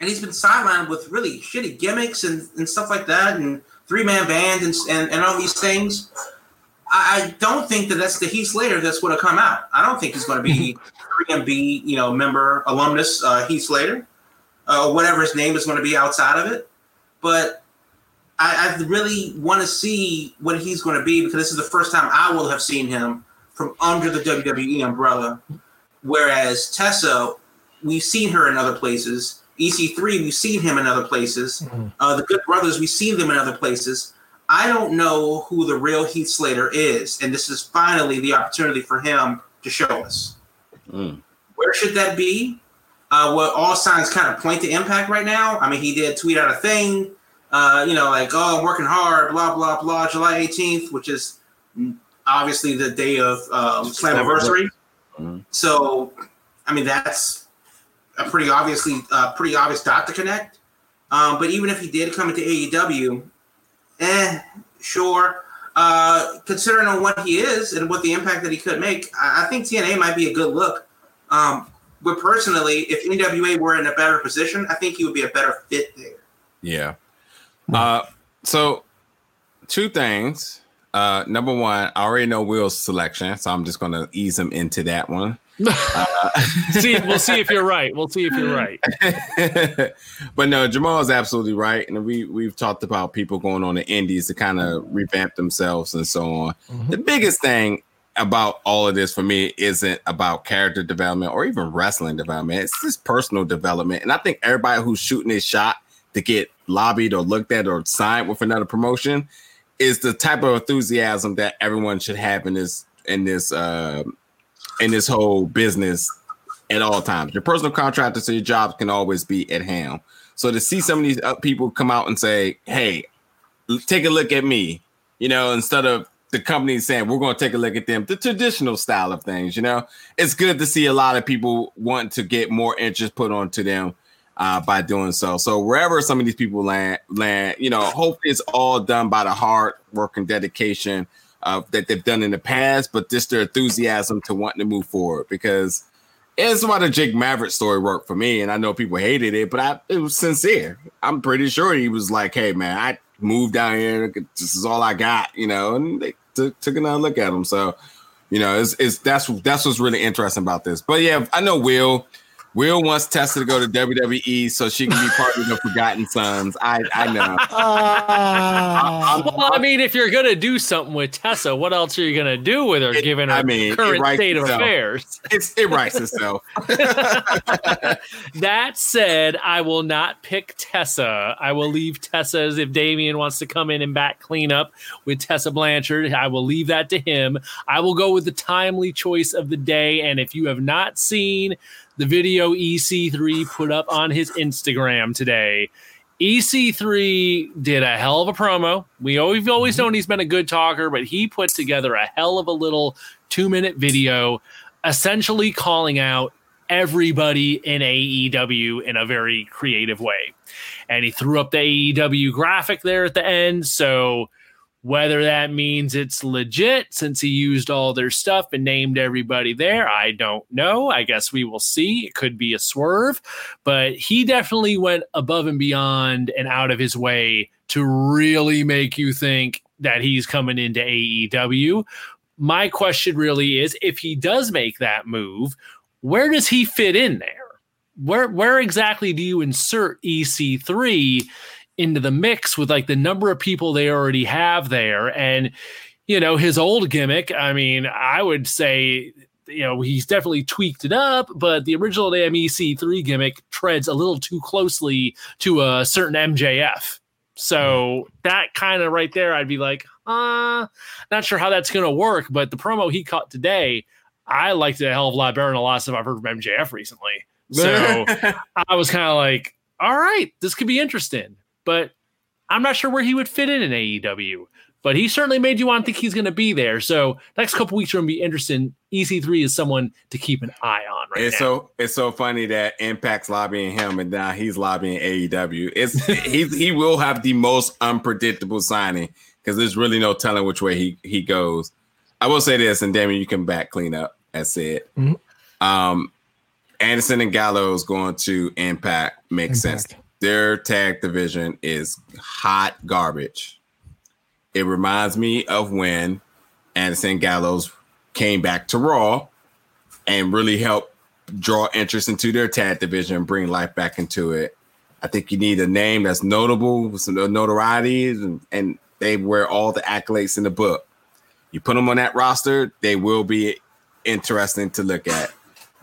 and he's been sidelined with really shitty gimmicks and, and stuff like that, and three man bands and, and, and all these things. I, I don't think that that's the Heath Slater that's going to come out. I don't think he's going to be 3MB, you know, member alumnus uh, Heath Slater, uh, or whatever his name is going to be outside of it. But I, I really want to see what he's going to be because this is the first time I will have seen him from under the WWE umbrella. Whereas Tessa, we've seen her in other places. EC3, we've seen him in other places. Uh, the Good Brothers, we've seen them in other places. I don't know who the real Heath Slater is, and this is finally the opportunity for him to show us. Mm. Where should that be? Uh, well, all signs kind of point to Impact right now. I mean, he did tweet out a thing, uh, you know, like, "Oh, I'm working hard," blah blah blah. July 18th, which is obviously the day of um, Slammiversary. Mhm. So, I mean, that's a pretty obviously uh, pretty obvious dot to connect. Um, but even if he did come into AEW, eh, sure. Uh, considering on what he is and what the impact that he could make, I, I think TNA might be a good look. Um, but personally, if NWA were in a better position, I think he would be a better fit there. Yeah. Uh, so two things. Uh, number one, I already know Will's selection, so I'm just gonna ease him into that one. see, we'll see if you're right. We'll see if you're right. but no, Jamal is absolutely right, and we we've talked about people going on the indies to kind of revamp themselves and so on. The biggest thing about all of this for me isn't about character development or even wrestling development. It's just personal development, and I think everybody who's shooting his shot to get lobbied or looked at or signed with another promotion is the type of enthusiasm that everyone should have in this in this uh, in this whole business at all times. Your personal contractor, so your jobs can always be at hand. So to see some of these uh, people come out and say, "Hey, take a look at me," you know, instead of the company saying we're going to take a look at them, the traditional style of things, you know, it's good to see a lot of people want to get more interest put onto them uh, by doing so. So wherever some of these people land, land, you know, hopefully it's all done by the hard work and dedication uh, that they've done in the past, but just their enthusiasm to wanting to move forward because it's why the Drake Maverick story worked for me. And I know people hated it, but I it was sincere. I'm pretty sure he was like, hey man, I moved down here. This is all I got, you know, and they took, took another look at him. So, you know, it's, it's that's that's what's really interesting about this. But yeah, I know Will. Will wants Tessa to go to WWE so she can be part of the Forgotten Sons. I I know. Ah. Well, I mean, if you're gonna do something with Tessa, what else are you gonna do with her, It- given her I mean, current writes state of affairs? It's it writes itself. that said, I will not pick Tessa. I will leave Tessa as if Damien wants to come in and back clean up with Tessa Blanchard. I will leave that to him. I will go with the timely choice of the day. And if you have not seen the video EC3 put up on his Instagram today, EC3 did a hell of a promo. We always, we've always mm-hmm. known he's been a good talker, but he put together a hell of a little two minute video essentially calling out everybody in AEW in a very creative way. And he threw up the AEW graphic there at the end. So whether that means it's legit since he used all their stuff and named everybody there, I don't know. I guess we will see. It could be a swerve, but he definitely went above and beyond and out of his way to really make you think that he's coming into AEW. My question really is if he does make that move, where does he fit in there? Where where exactly do you insert EC3 into the mix with like the number of people they already have there. And you know his old gimmick i mean i would say you know he's definitely tweaked it up but the original damn ec3 gimmick treads a little too closely to a certain mjf so that kind of right there i'd be like uh not sure how that's gonna work but the promo he caught today i liked it a hell of a lot better than a lot of stuff i've heard from mjf recently. So i was kind of like all right this could be interesting but I'm not sure where he would fit in in AEW. But he certainly made you want to think he's going to be there. So next couple weeks are going to be interesting. EC3 is someone to keep an eye on right it's now. so it's so funny that Impact's lobbying him and now he's lobbying AEW. It's he he will have the most unpredictable signing because there's really no telling which way he he goes. I will say this, and Damien, you can back clean up. As said, Mhm. um, Anderson and Gallows going to Impact makes sense. Their tag division is hot garbage. It reminds me of when Anderson Gallows came back to Raw and really helped draw interest into their tag division and bring life back into it. I think you need a name that's notable with some notoriety, and, and they wear all the accolades in the book. You put them on that roster, they will be interesting to look at.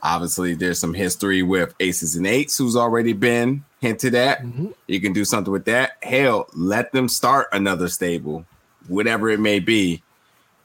Obviously, there's some history with Aces and Eights, who's already been hinted at. Mhm. You can do something with that. Hell, let them start another stable, whatever it may be.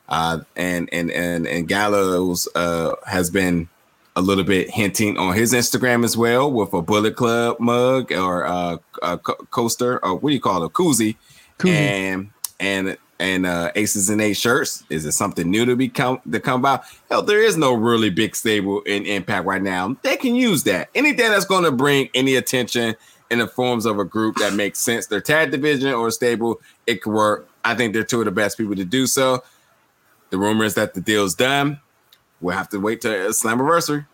Uh, and and and and Gallows uh, has been a little bit hinting on his Instagram as well with a Bullet Club mug or uh, a co- coaster or what do you call it, a koozie, Koozie. and and and uh, Aces and Eight shirts. Is it something new to become to come about? Hell, there is no really big stable in Impact right now. They can use that. Anything that's going to bring any attention in the forms of a group that makes sense, their tag division or stable, it could work. I think they're two of the best people to do so. The rumor is that the deal's done. We'll have to wait till Slammiversary.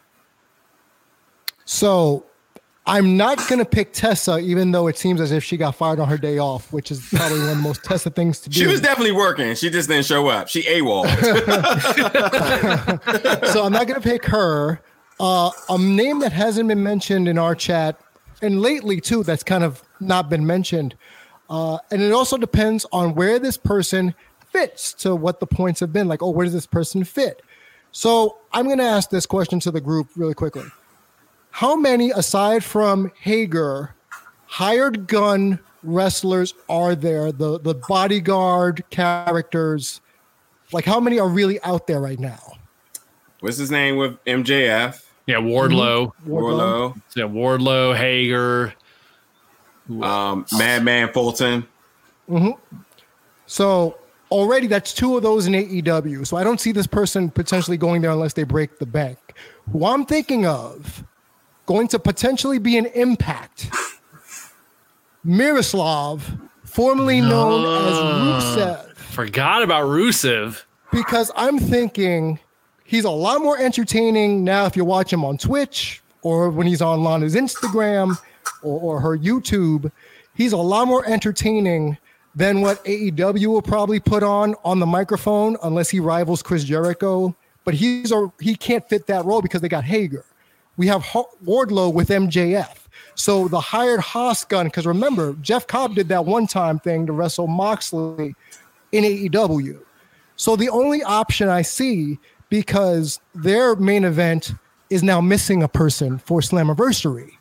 So I'm not going to pick Tessa, even though it seems as if she got fired on her day off, which is probably one of the most Tessa things to do. She was definitely working. She just didn't show up. She AWOL. so I'm not going to pick her. Uh, a name that hasn't been mentioned in our chat, and lately too, that's kind of not been mentioned. Uh, and it also depends on where this person fits to what the points have been. Like, oh, where does this person fit? So I'm going to ask this question to the group really quickly. How many, aside from Hager, hired gun wrestlers are there? The the bodyguard characters, like how many are really out there right now? What's his name with MJF? yeah, Wardlow, Warlow, yeah, Wardlow, Hager. um, Madman Fulton. Mhm. So already that's two of those in AEW. So I don't see this person potentially going there unless they break the bank. Who I'm thinking of going to potentially be an impact. Miroslav, formerly known as Rusev, Forgot about Rusev. because I'm thinking he's a lot more entertaining now if you watch him on Twitch or when he's on Lana's Instagram or, or her YouTube. He's a lot more entertaining than what AEW will probably put on on the microphone unless he rivals Chris Jericho. But he's a, he can't fit that role because they got Hager. We have Ho- Wardlow with MJF. So the hired Haas gun, because remember, Jeff Cobb did that one time thing to wrestle Moxley in AEW. So the only option I see, because their main event is now missing a person for Slammiversary,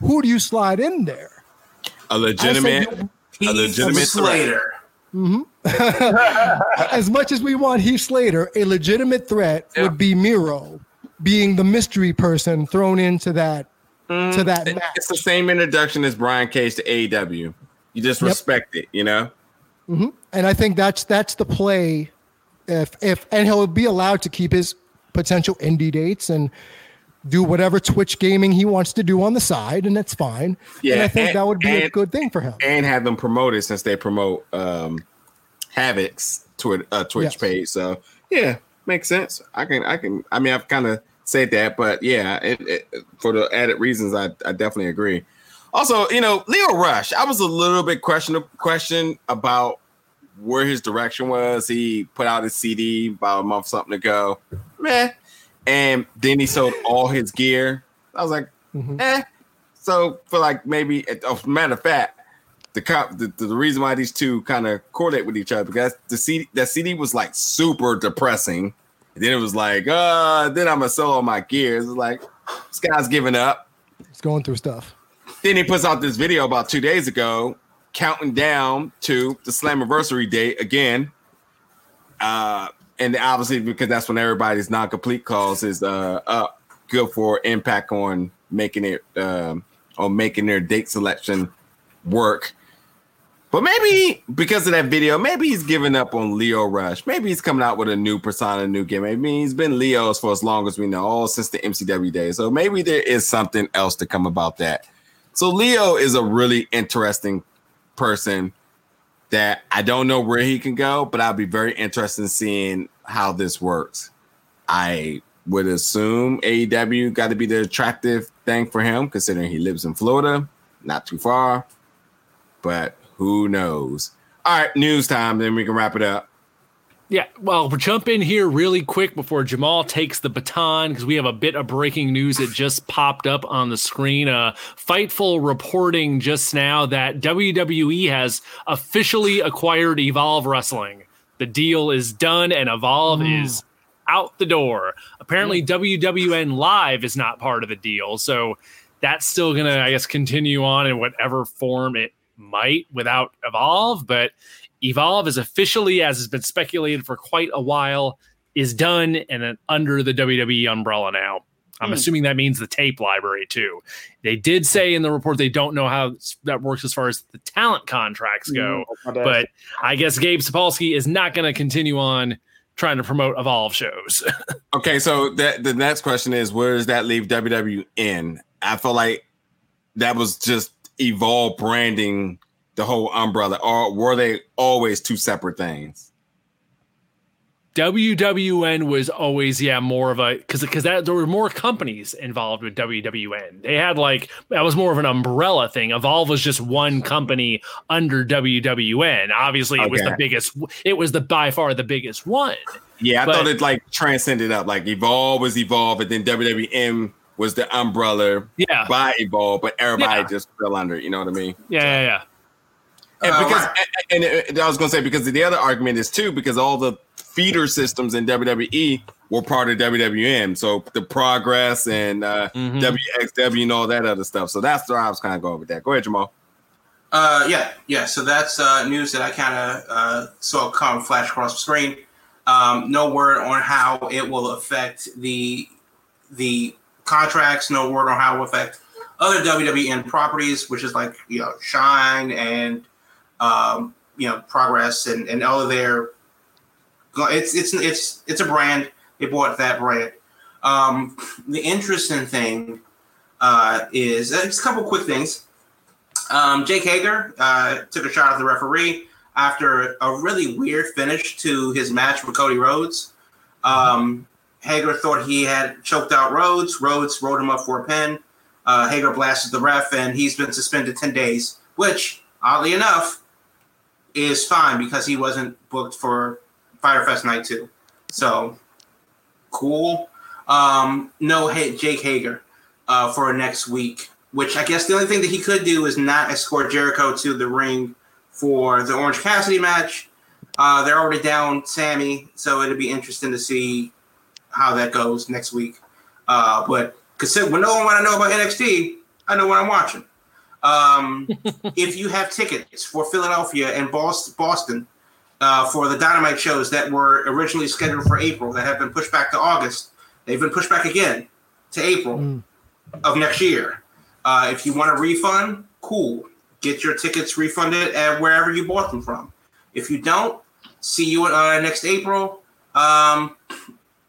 who do you slide in there? A legitimate, I a legitimate threat. Slater. Mm-hmm. As much as we want Heath Slater, a legitimate threat Yeah. would be Miro being the mystery person thrown into that to that match. It's the same introduction as Brian Cage to AEW. You just Yep. respect it, you know. and I think that's that's the play. If if and he'll be allowed to keep his potential indie dates and do whatever Twitch gaming he wants to do on the side, and that's fine. Yeah, and I think and- that would be a good thing for him. and have them promoted since they promote um Havoc's Twitch uh, Twitch Yes. page. So yeah, makes sense. I can I can I mean I've kind of said that, but yeah, it, it, for the added reasons, I I definitely agree. Also, you know, Lio Rush, I was a little bit question question about where his direction was. He put out his CD about a month something ago, meh, and then he sold all his gear. I was like, Mhm. eh. So for like maybe, oh, matter of fact, the, co- the the reason why these two kind of correlate with each other because the CD that CD was like super depressing. Then it was like, uh, then I'm gonna sell all my gears. It's like this guy's giving up. He's going through stuff. Then he puts out this video about two days ago, counting down to the Slammiversary date again. Uh, and obviously because that's when everybody's non-complete calls is uh up, good for impact on making it um on making their date selection work. But maybe because of that video, maybe he's giving up on Lio Rush. Maybe he's coming out with a new persona, new game. Mean, he's been Lio's for as long as we know, all since the MCW days. So maybe there is something else to come about that. So Lio is a really interesting person that I don't know where he can go, but I'll be very interested in seeing how this works. I would assume AEW got to be the attractive thing for him, considering he lives in Florida, not too far. But who knows? All right, news time. Then we can wrap it up. Yeah, well, we'll jump in here really quick before Jamal takes the baton because we have a bit of breaking news that just popped up on the screen. Uh, Fightful reporting just now that WWE has officially acquired Evolve Wrestling. The deal is done and Evolve is out the door. Apparently, WWN Live is not part of the deal, so that's still gonna, I guess, continue on in whatever form it might without Evolve, but. Evolve is officially, as has been speculated for quite a while, is done and then under the WWE umbrella now. I'm Hmm. assuming that means the tape library too. They did say in the report they don't know how that works as far as the talent contracts go, Mm, but I guess Gabe Sapolsky is not going to continue on trying to promote Evolve shows. Okay, so that the next question is where does that leave WWN? I feel like that was just Evolve branding the whole umbrella, or were they always two separate things? WWN was always yeah more of a because because that there were more companies involved with WWN. They had like that was more of an umbrella thing. Evolve was just one company under WWN. Obviously, it was the biggest. It was the by far the biggest one. Yeah, I But- thought it like transcended up. Like Evolve was Evolve, and then WWN was the umbrella Yeah, by Evolve, but everybody Yeah. just fell under it. You know what I mean? yeah, yeah. yeah. And Uh, because right. and, and- and I was gonna say because the other argument is too because all the feeder systems in WWE were part of WWN, so the Progress and uh, Mhm. WXW and all that other stuff. So that's where I was kind of going with that. Go ahead, Jamal. Uh, yeah, yeah. So that's uh, news that I kind of uh, saw come flash across the screen. Um, no word on how it will affect the the contracts. No word on how it will affect other WWN properties, which is like you know Shine and um, you know Progress and and all of their. It's it's it's it's a brand. They bought that brand. Um, the interesting thing uh, is it's a couple quick things. Um, Jake Hager uh, took a shot at the referee after a really weird finish to his match with Cody Rhodes. Um, Hager thought he had choked out Rhodes. Rhodes wrote him up for a pin. Uh, Hager blasted the ref, and he's been suspended 10 days, which, oddly enough, is fine because he wasn't booked for Fyter Fest Night 2. So, cool. Um, no hit Jake Hager uh, for next week which I guess the only thing that he could do is not escort Jericho to the ring for the Orange Cassidy match. Uh, they're already down Sammy, so it'll be interesting to see how that goes next week. Uh, but because when no one want to know about NXT, I know what I'm watching. Um, if you have tickets for Philadelphia and Boston uh, for the Dynamite shows that were originally scheduled for April that have been pushed back to August, they've been pushed back again to April Mm. of next year. Uh, if you want a refund, cool. Get your tickets refunded at wherever you bought them from. If you don't, see you uh, next April. Um,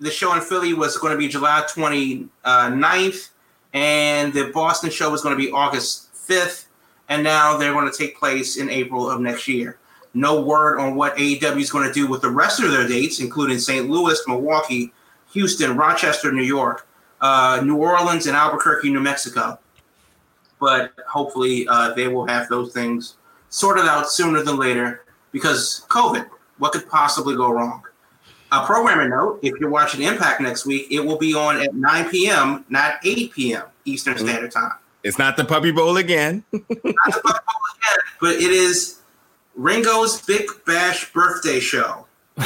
the show in Philly was going to be July 29th, and the Boston show was going to be August 5th, and now they're going to take place in April of next year. No word on what AEW is going to do with the rest of their dates, including St. Louis, Milwaukee, Houston, Rochester, New York, uh, New Orleans, and Albuquerque, New Mexico. But hopefully, uh, they will have those things sorted out sooner than later because COVID. What could possibly go wrong? A programming note: If you're watching Impact next week, it will be on at 9 p.m., not 8 p.m. Eastern Mm-hmm. Standard Time. It's not the Puppy Bowl again. Not the Buck Bowl again, but it is Ringo's Big Bash birthday show.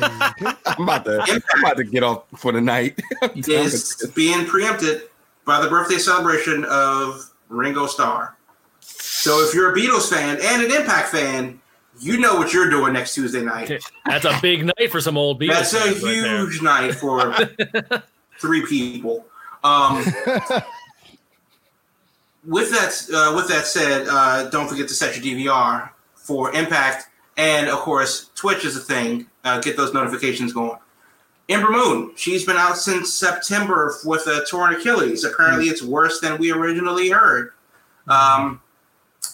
I'm about to I'm about to get off for the night. Is being preempted by the birthday celebration of Ringo Starr. So if you're a Beatles fan and an Impact fan, you know what you're doing next Tuesday night. That's a big night for some old Beatles. That's a fans right there. huge night for three people. Um, with that, uh, with that said, uh, don't forget to set your DVR for Impact, and of course, Twitch is a thing. Uh, get those notifications going. Ember Moon, she's been out since September with a torn Achilles. Apparently, it's worse than we originally heard. Um,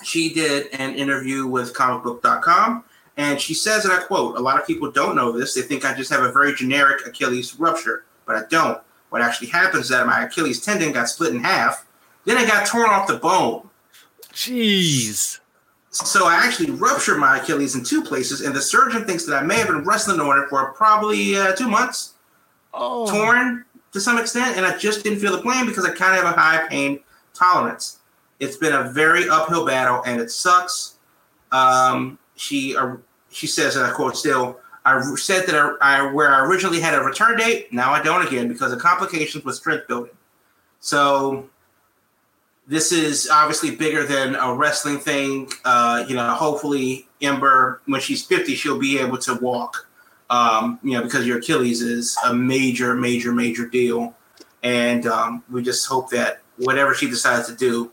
she did an interview with comicbook.com, and she says, and I quote, A lot of people don't know this. They think I just have a very generic Achilles rupture, but I don't. What actually happens is that my Achilles tendon got split in half, then it got torn off the bone. Jeez. So I actually ruptured my Achilles in two places, and the surgeon thinks that I may have been wrestling on it for probably uh, two months, Oh, torn to some extent, and I just didn't feel the pain because I kind of have a high pain tolerance. It's been a very uphill battle, and it sucks. Um, she uh, she says, and I quote still, I said that I, I where I originally had a return date, now I don't again because of complications with strength building. So this is obviously bigger than a wrestling thing. Uh, you know, hopefully Ember, when she's 50, she'll be able to walk. Um, you know, because your Achilles is a major, major, major deal. And um, we just hope that whatever she decides to do,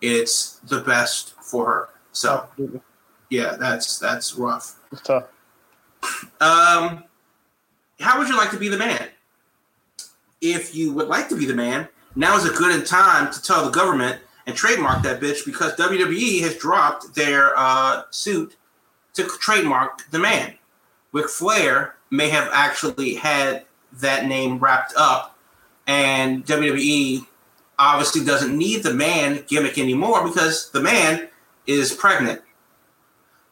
it's the best for her. So yeah, that's that's rough. It's tough. Um, how would you like to be the man? If you would like to be the man, now is a good time to tell the government and trademark that bitch because WWE has dropped their uh, suit to trademark the man. Ric Flair may have actually had that name wrapped up, and WWE obviously doesn't need the man gimmick anymore because the man is pregnant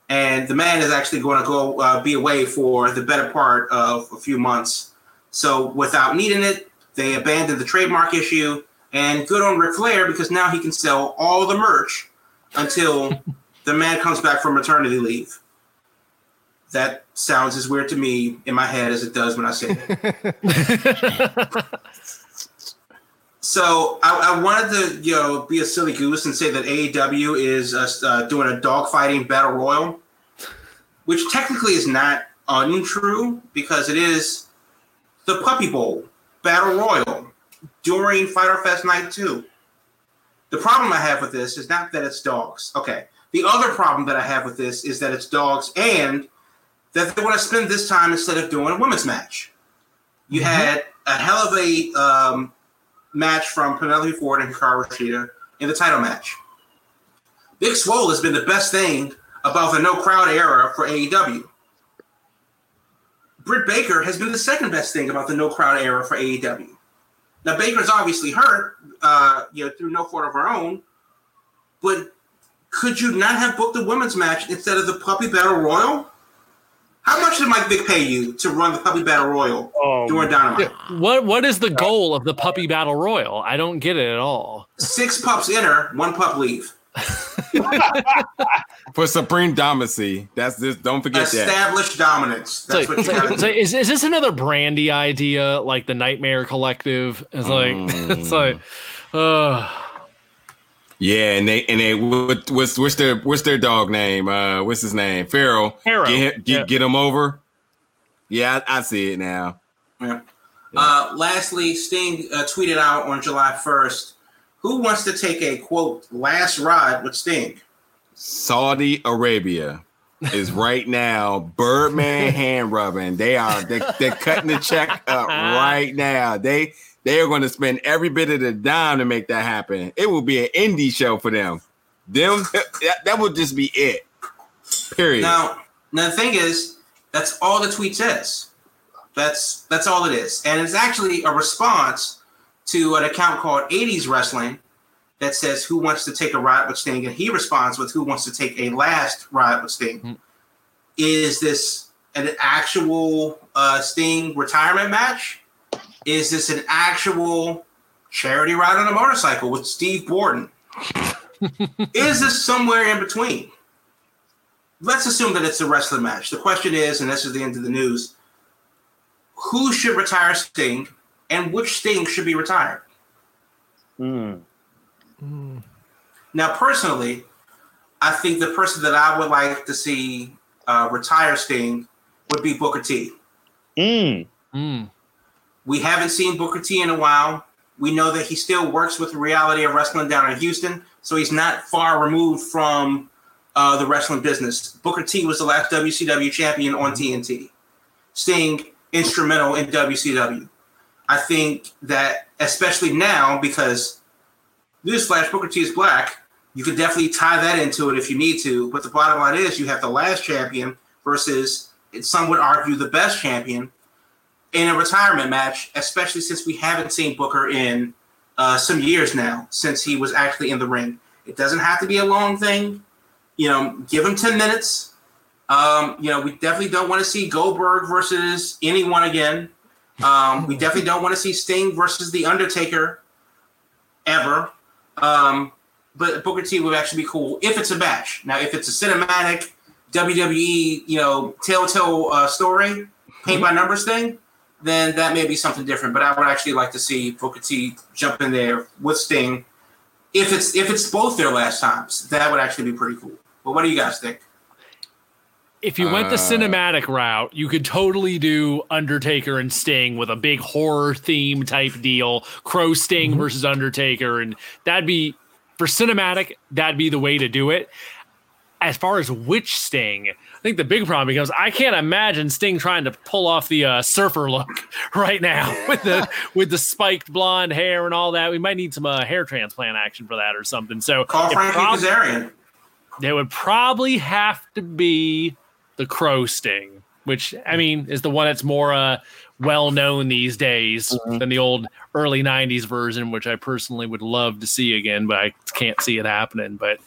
and the man is actually going to go uh, be away for the better part of a few months. So without needing it, they abandoned the trademark issue, and good on Ric Flair because now he can sell all the merch until the man comes back from maternity leave. That sounds as weird to me in my head as it does when I say it. So I, I wanted to, you know, be a silly goose and say that AEW is uh, uh, doing a dogfighting battle royal, which technically is not untrue because it is the Puppy Bowl battle royal during Fyter Fest Night Two. The problem I have with this is not that it's dogs. Okay. The other problem that I have with this is that it's dogs and that they want to spend this time instead of doing a women's match. You had a hell of a um, match from Penelope Ford and Hikaru Shida in the title match. Big Swole has been the best thing about the no crowd era for AEW. Britt Baker has been the second best thing about the no crowd era for AEW. Now Baker's obviously hurt, uh, you know, through no fault of her own, but could you not have booked the women's match instead of the Puppy Battle Royal? How much did Mike Vick pay you to run the Puppy Battle Royal Oh, during Dynamite? What what is the goal of the puppy battle royal? I don't get it at all. Six pups enter, one pup leave. For Supreme Domacy. That's this. Don't forget that. Established dominance. That's It's like, what you it's like- gotta it's do. is, is this another Brandi idea like the Nightmare Collective? It's like it's like uh Yeah, and they and they what, what's what's their what's their dog name? Uh, what's his name? Pharaoh. Pharaoh, Get him, get, yeah. get him over. Yeah, I, I see it now. Yeah. Uh, lastly, Sting uh, tweeted out on July 1st Who wants to take a quote last ride with Sting? Saudi Arabia. is right now Birdman hand rubbing. They are they, they're cutting the check up right now. They they are going to spend every bit of the dime to make that happen. It will be an indie show for them. Them that, that would just be it. Period. Now, now the thing is, that's all the tweet says. That's that's all it is, and it's actually a response to an account called 80s Wrestling that says who wants to take a ride with Sting, and he responds with who wants to take a last ride with Sting. Hmm. Is this an actual uh, Sting retirement match? Is this an actual charity ride on a motorcycle with Steve Borden? is this somewhere in between? Let's assume that it's a wrestling match. The question is, and this is the end of the news, who should retire Sting and which Sting should be retired? Hmm. Now, personally, I think the person that I would like to see uh, retire Sting would be Booker T. Mm. Mm. We haven't seen Booker T in a while. We know that he still works with the reality of wrestling down in Houston, so he's not far removed from uh, the wrestling business. Booker T was the last WCW champion on TNT. Sting instrumental in WCW. I think that especially now because newsflash Booker T is black, you could definitely tie that into it if you need to. But the bottom line is you have the last champion versus some would argue the best champion in a retirement match, especially since we haven't seen Booker in uh, some years now since he was actually in the ring. It doesn't have to be a long thing. You know, give him 10 minutes. Um, you know, we definitely don't want to see Goldberg versus anyone again. Um, we definitely don't want to see Sting versus The Undertaker ever. Um, but Booker T would actually be cool if it's a match. Now, if it's a cinematic WWE, you know, telltale uh, story, paint by numbers thing, then that may be something different. But I would actually like to see Booker T jump in there with Sting. If it's if it's both their last times, that would actually be pretty cool. But what do you guys think? If you went the Uh, cinematic route, you could totally do Undertaker and Sting with a big horror theme type deal, Crow Sting versus Undertaker, and that'd be for cinematic. That'd be the way to do it. As far as which Sting, I think the big problem becomes I can't imagine Sting trying to pull off the uh, surfer look right now with the with the spiked blonde hair and all that. We might need some uh, hair transplant action for that or something. So Call it Frankie prob- Kazarian. they would probably have to be the crow sting which i mean is the one that's more uh, well known these days than the old early 90s version which i personally would love to see again but i can't see it happening but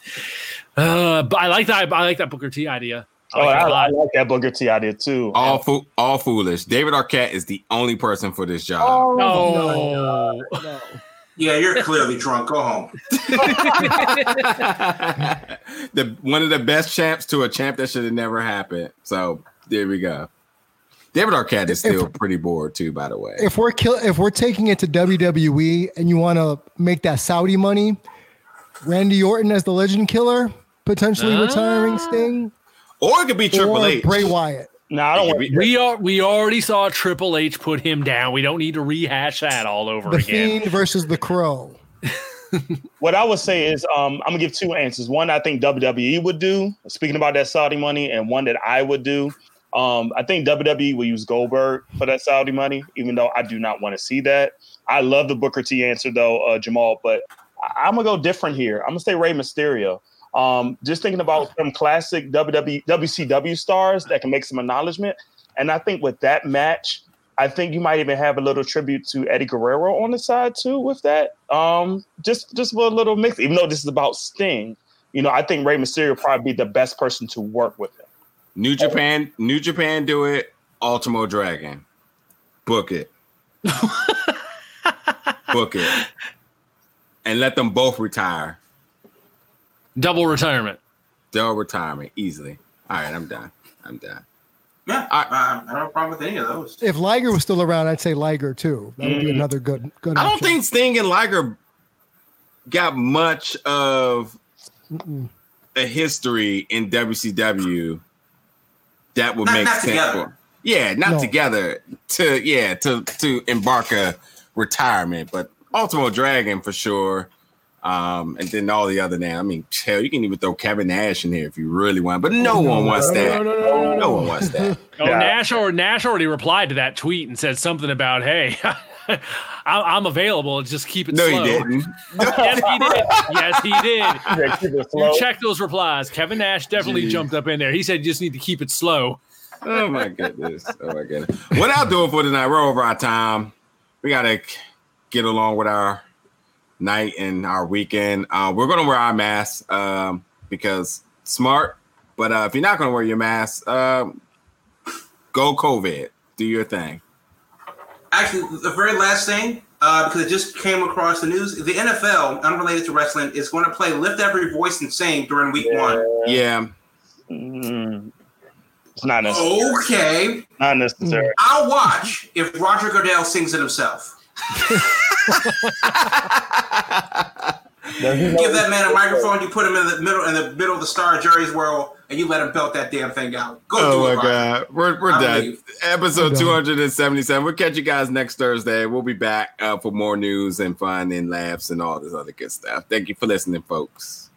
uh but i like that i like that booker t idea I Oh, like it I, a I lot. like that Booker T idea too. all fo- all foolish. David Arquette is the only person for this job. Oh, no. no, no. Yeah, you're clearly drunk. Go home. the one of the best champs to a champ that should have never happened. So there we go. David Arquette is still pretty bored too, by the way. If we're kill, if we're taking it to WWE and you want to make that Saudi money, Randy Orton as the Legend Killer, potentially Ah. retiring Sting, Or it could be Triple or H. Bray Wyatt. No, I don't want. could be- we are we already saw triple h put him down we don't need to rehash that all over The again Fiend versus the Crow. What I would say is, um, I'm gonna give two answers. One I think WWE would do, speaking about that Saudi money, and one that I would do. Um, I think WWE will use Goldberg for that Saudi money, even though I do not want to see that. I love the Booker T answer though, uh, Jamal, but I- I'm gonna go different here. I'm gonna say Rey Mysterio. Um, just thinking about some classic WWE, WCW stars that can make some acknowledgement, and I think with that match, I think you might even have a little tribute to Eddie Guerrero on the side too with that. Um, just just with a little mix, even though this is about Sting. You know, I think Rey Mysterio would probably be the best person to work with him. New Japan, New Japan do it. Ultimo Dragon, book it, book it, and let them both retire. Double retirement They'll retirement easily. All right, I'm done. I'm done. Yeah, I- I, I don't have a problem with any of those. If Liger was still around, I'd say Liger too. That would be Mm. another good good. I don't think Sting and Liger got much of Mm-mm. a history in WCW that would Not- make not sense. together. For, yeah, not No. together to yeah to to embark a retirement, but Ultimo Dragon for sure. Um, and then all the other names. I mean, hell, you can even throw Kevin Nash in here if you really want, but no one wants that. No, one wants that. Oh, Yeah. Nash or Nash already replied to that tweet and said something about, "Hey, I- I'm available. Just keep it No, slow." he didn't. Yes, he did. Yes, he did. Yeah, keep it slow. You check those replies. Kevin Nash definitely Jeez. jumped up in there. He said you just need to keep it slow. Oh my goodness. Oh my goodness. What I'll do for tonight, we're over our time. We gotta get along with our night and our weekend. Uh, we're gonna wear our masks um, because smart. But uh, if you're not gonna wear your mask, um, go COVID. Do your thing. Actually, the very last thing, uh, because it just came across the news, the NFL, unrelated to wrestling, is going to play "Lift Every Voice and Sing" during Week One. Yeah. Mm, it's not necessary. Okay, Not necessary. I'll watch if Roger Goodell sings it himself. Does he know- Give that man a microphone, you put him in the middle in the middle of the Star Jerry's world, and you let him belt that damn thing out. Go Oh do my it, god, we're we're I done. believe. Episode 277. We'll catch you guys next Thursday. We'll be back uh, for more news and fun and laughs and all this other good stuff. Thank you for listening, folks.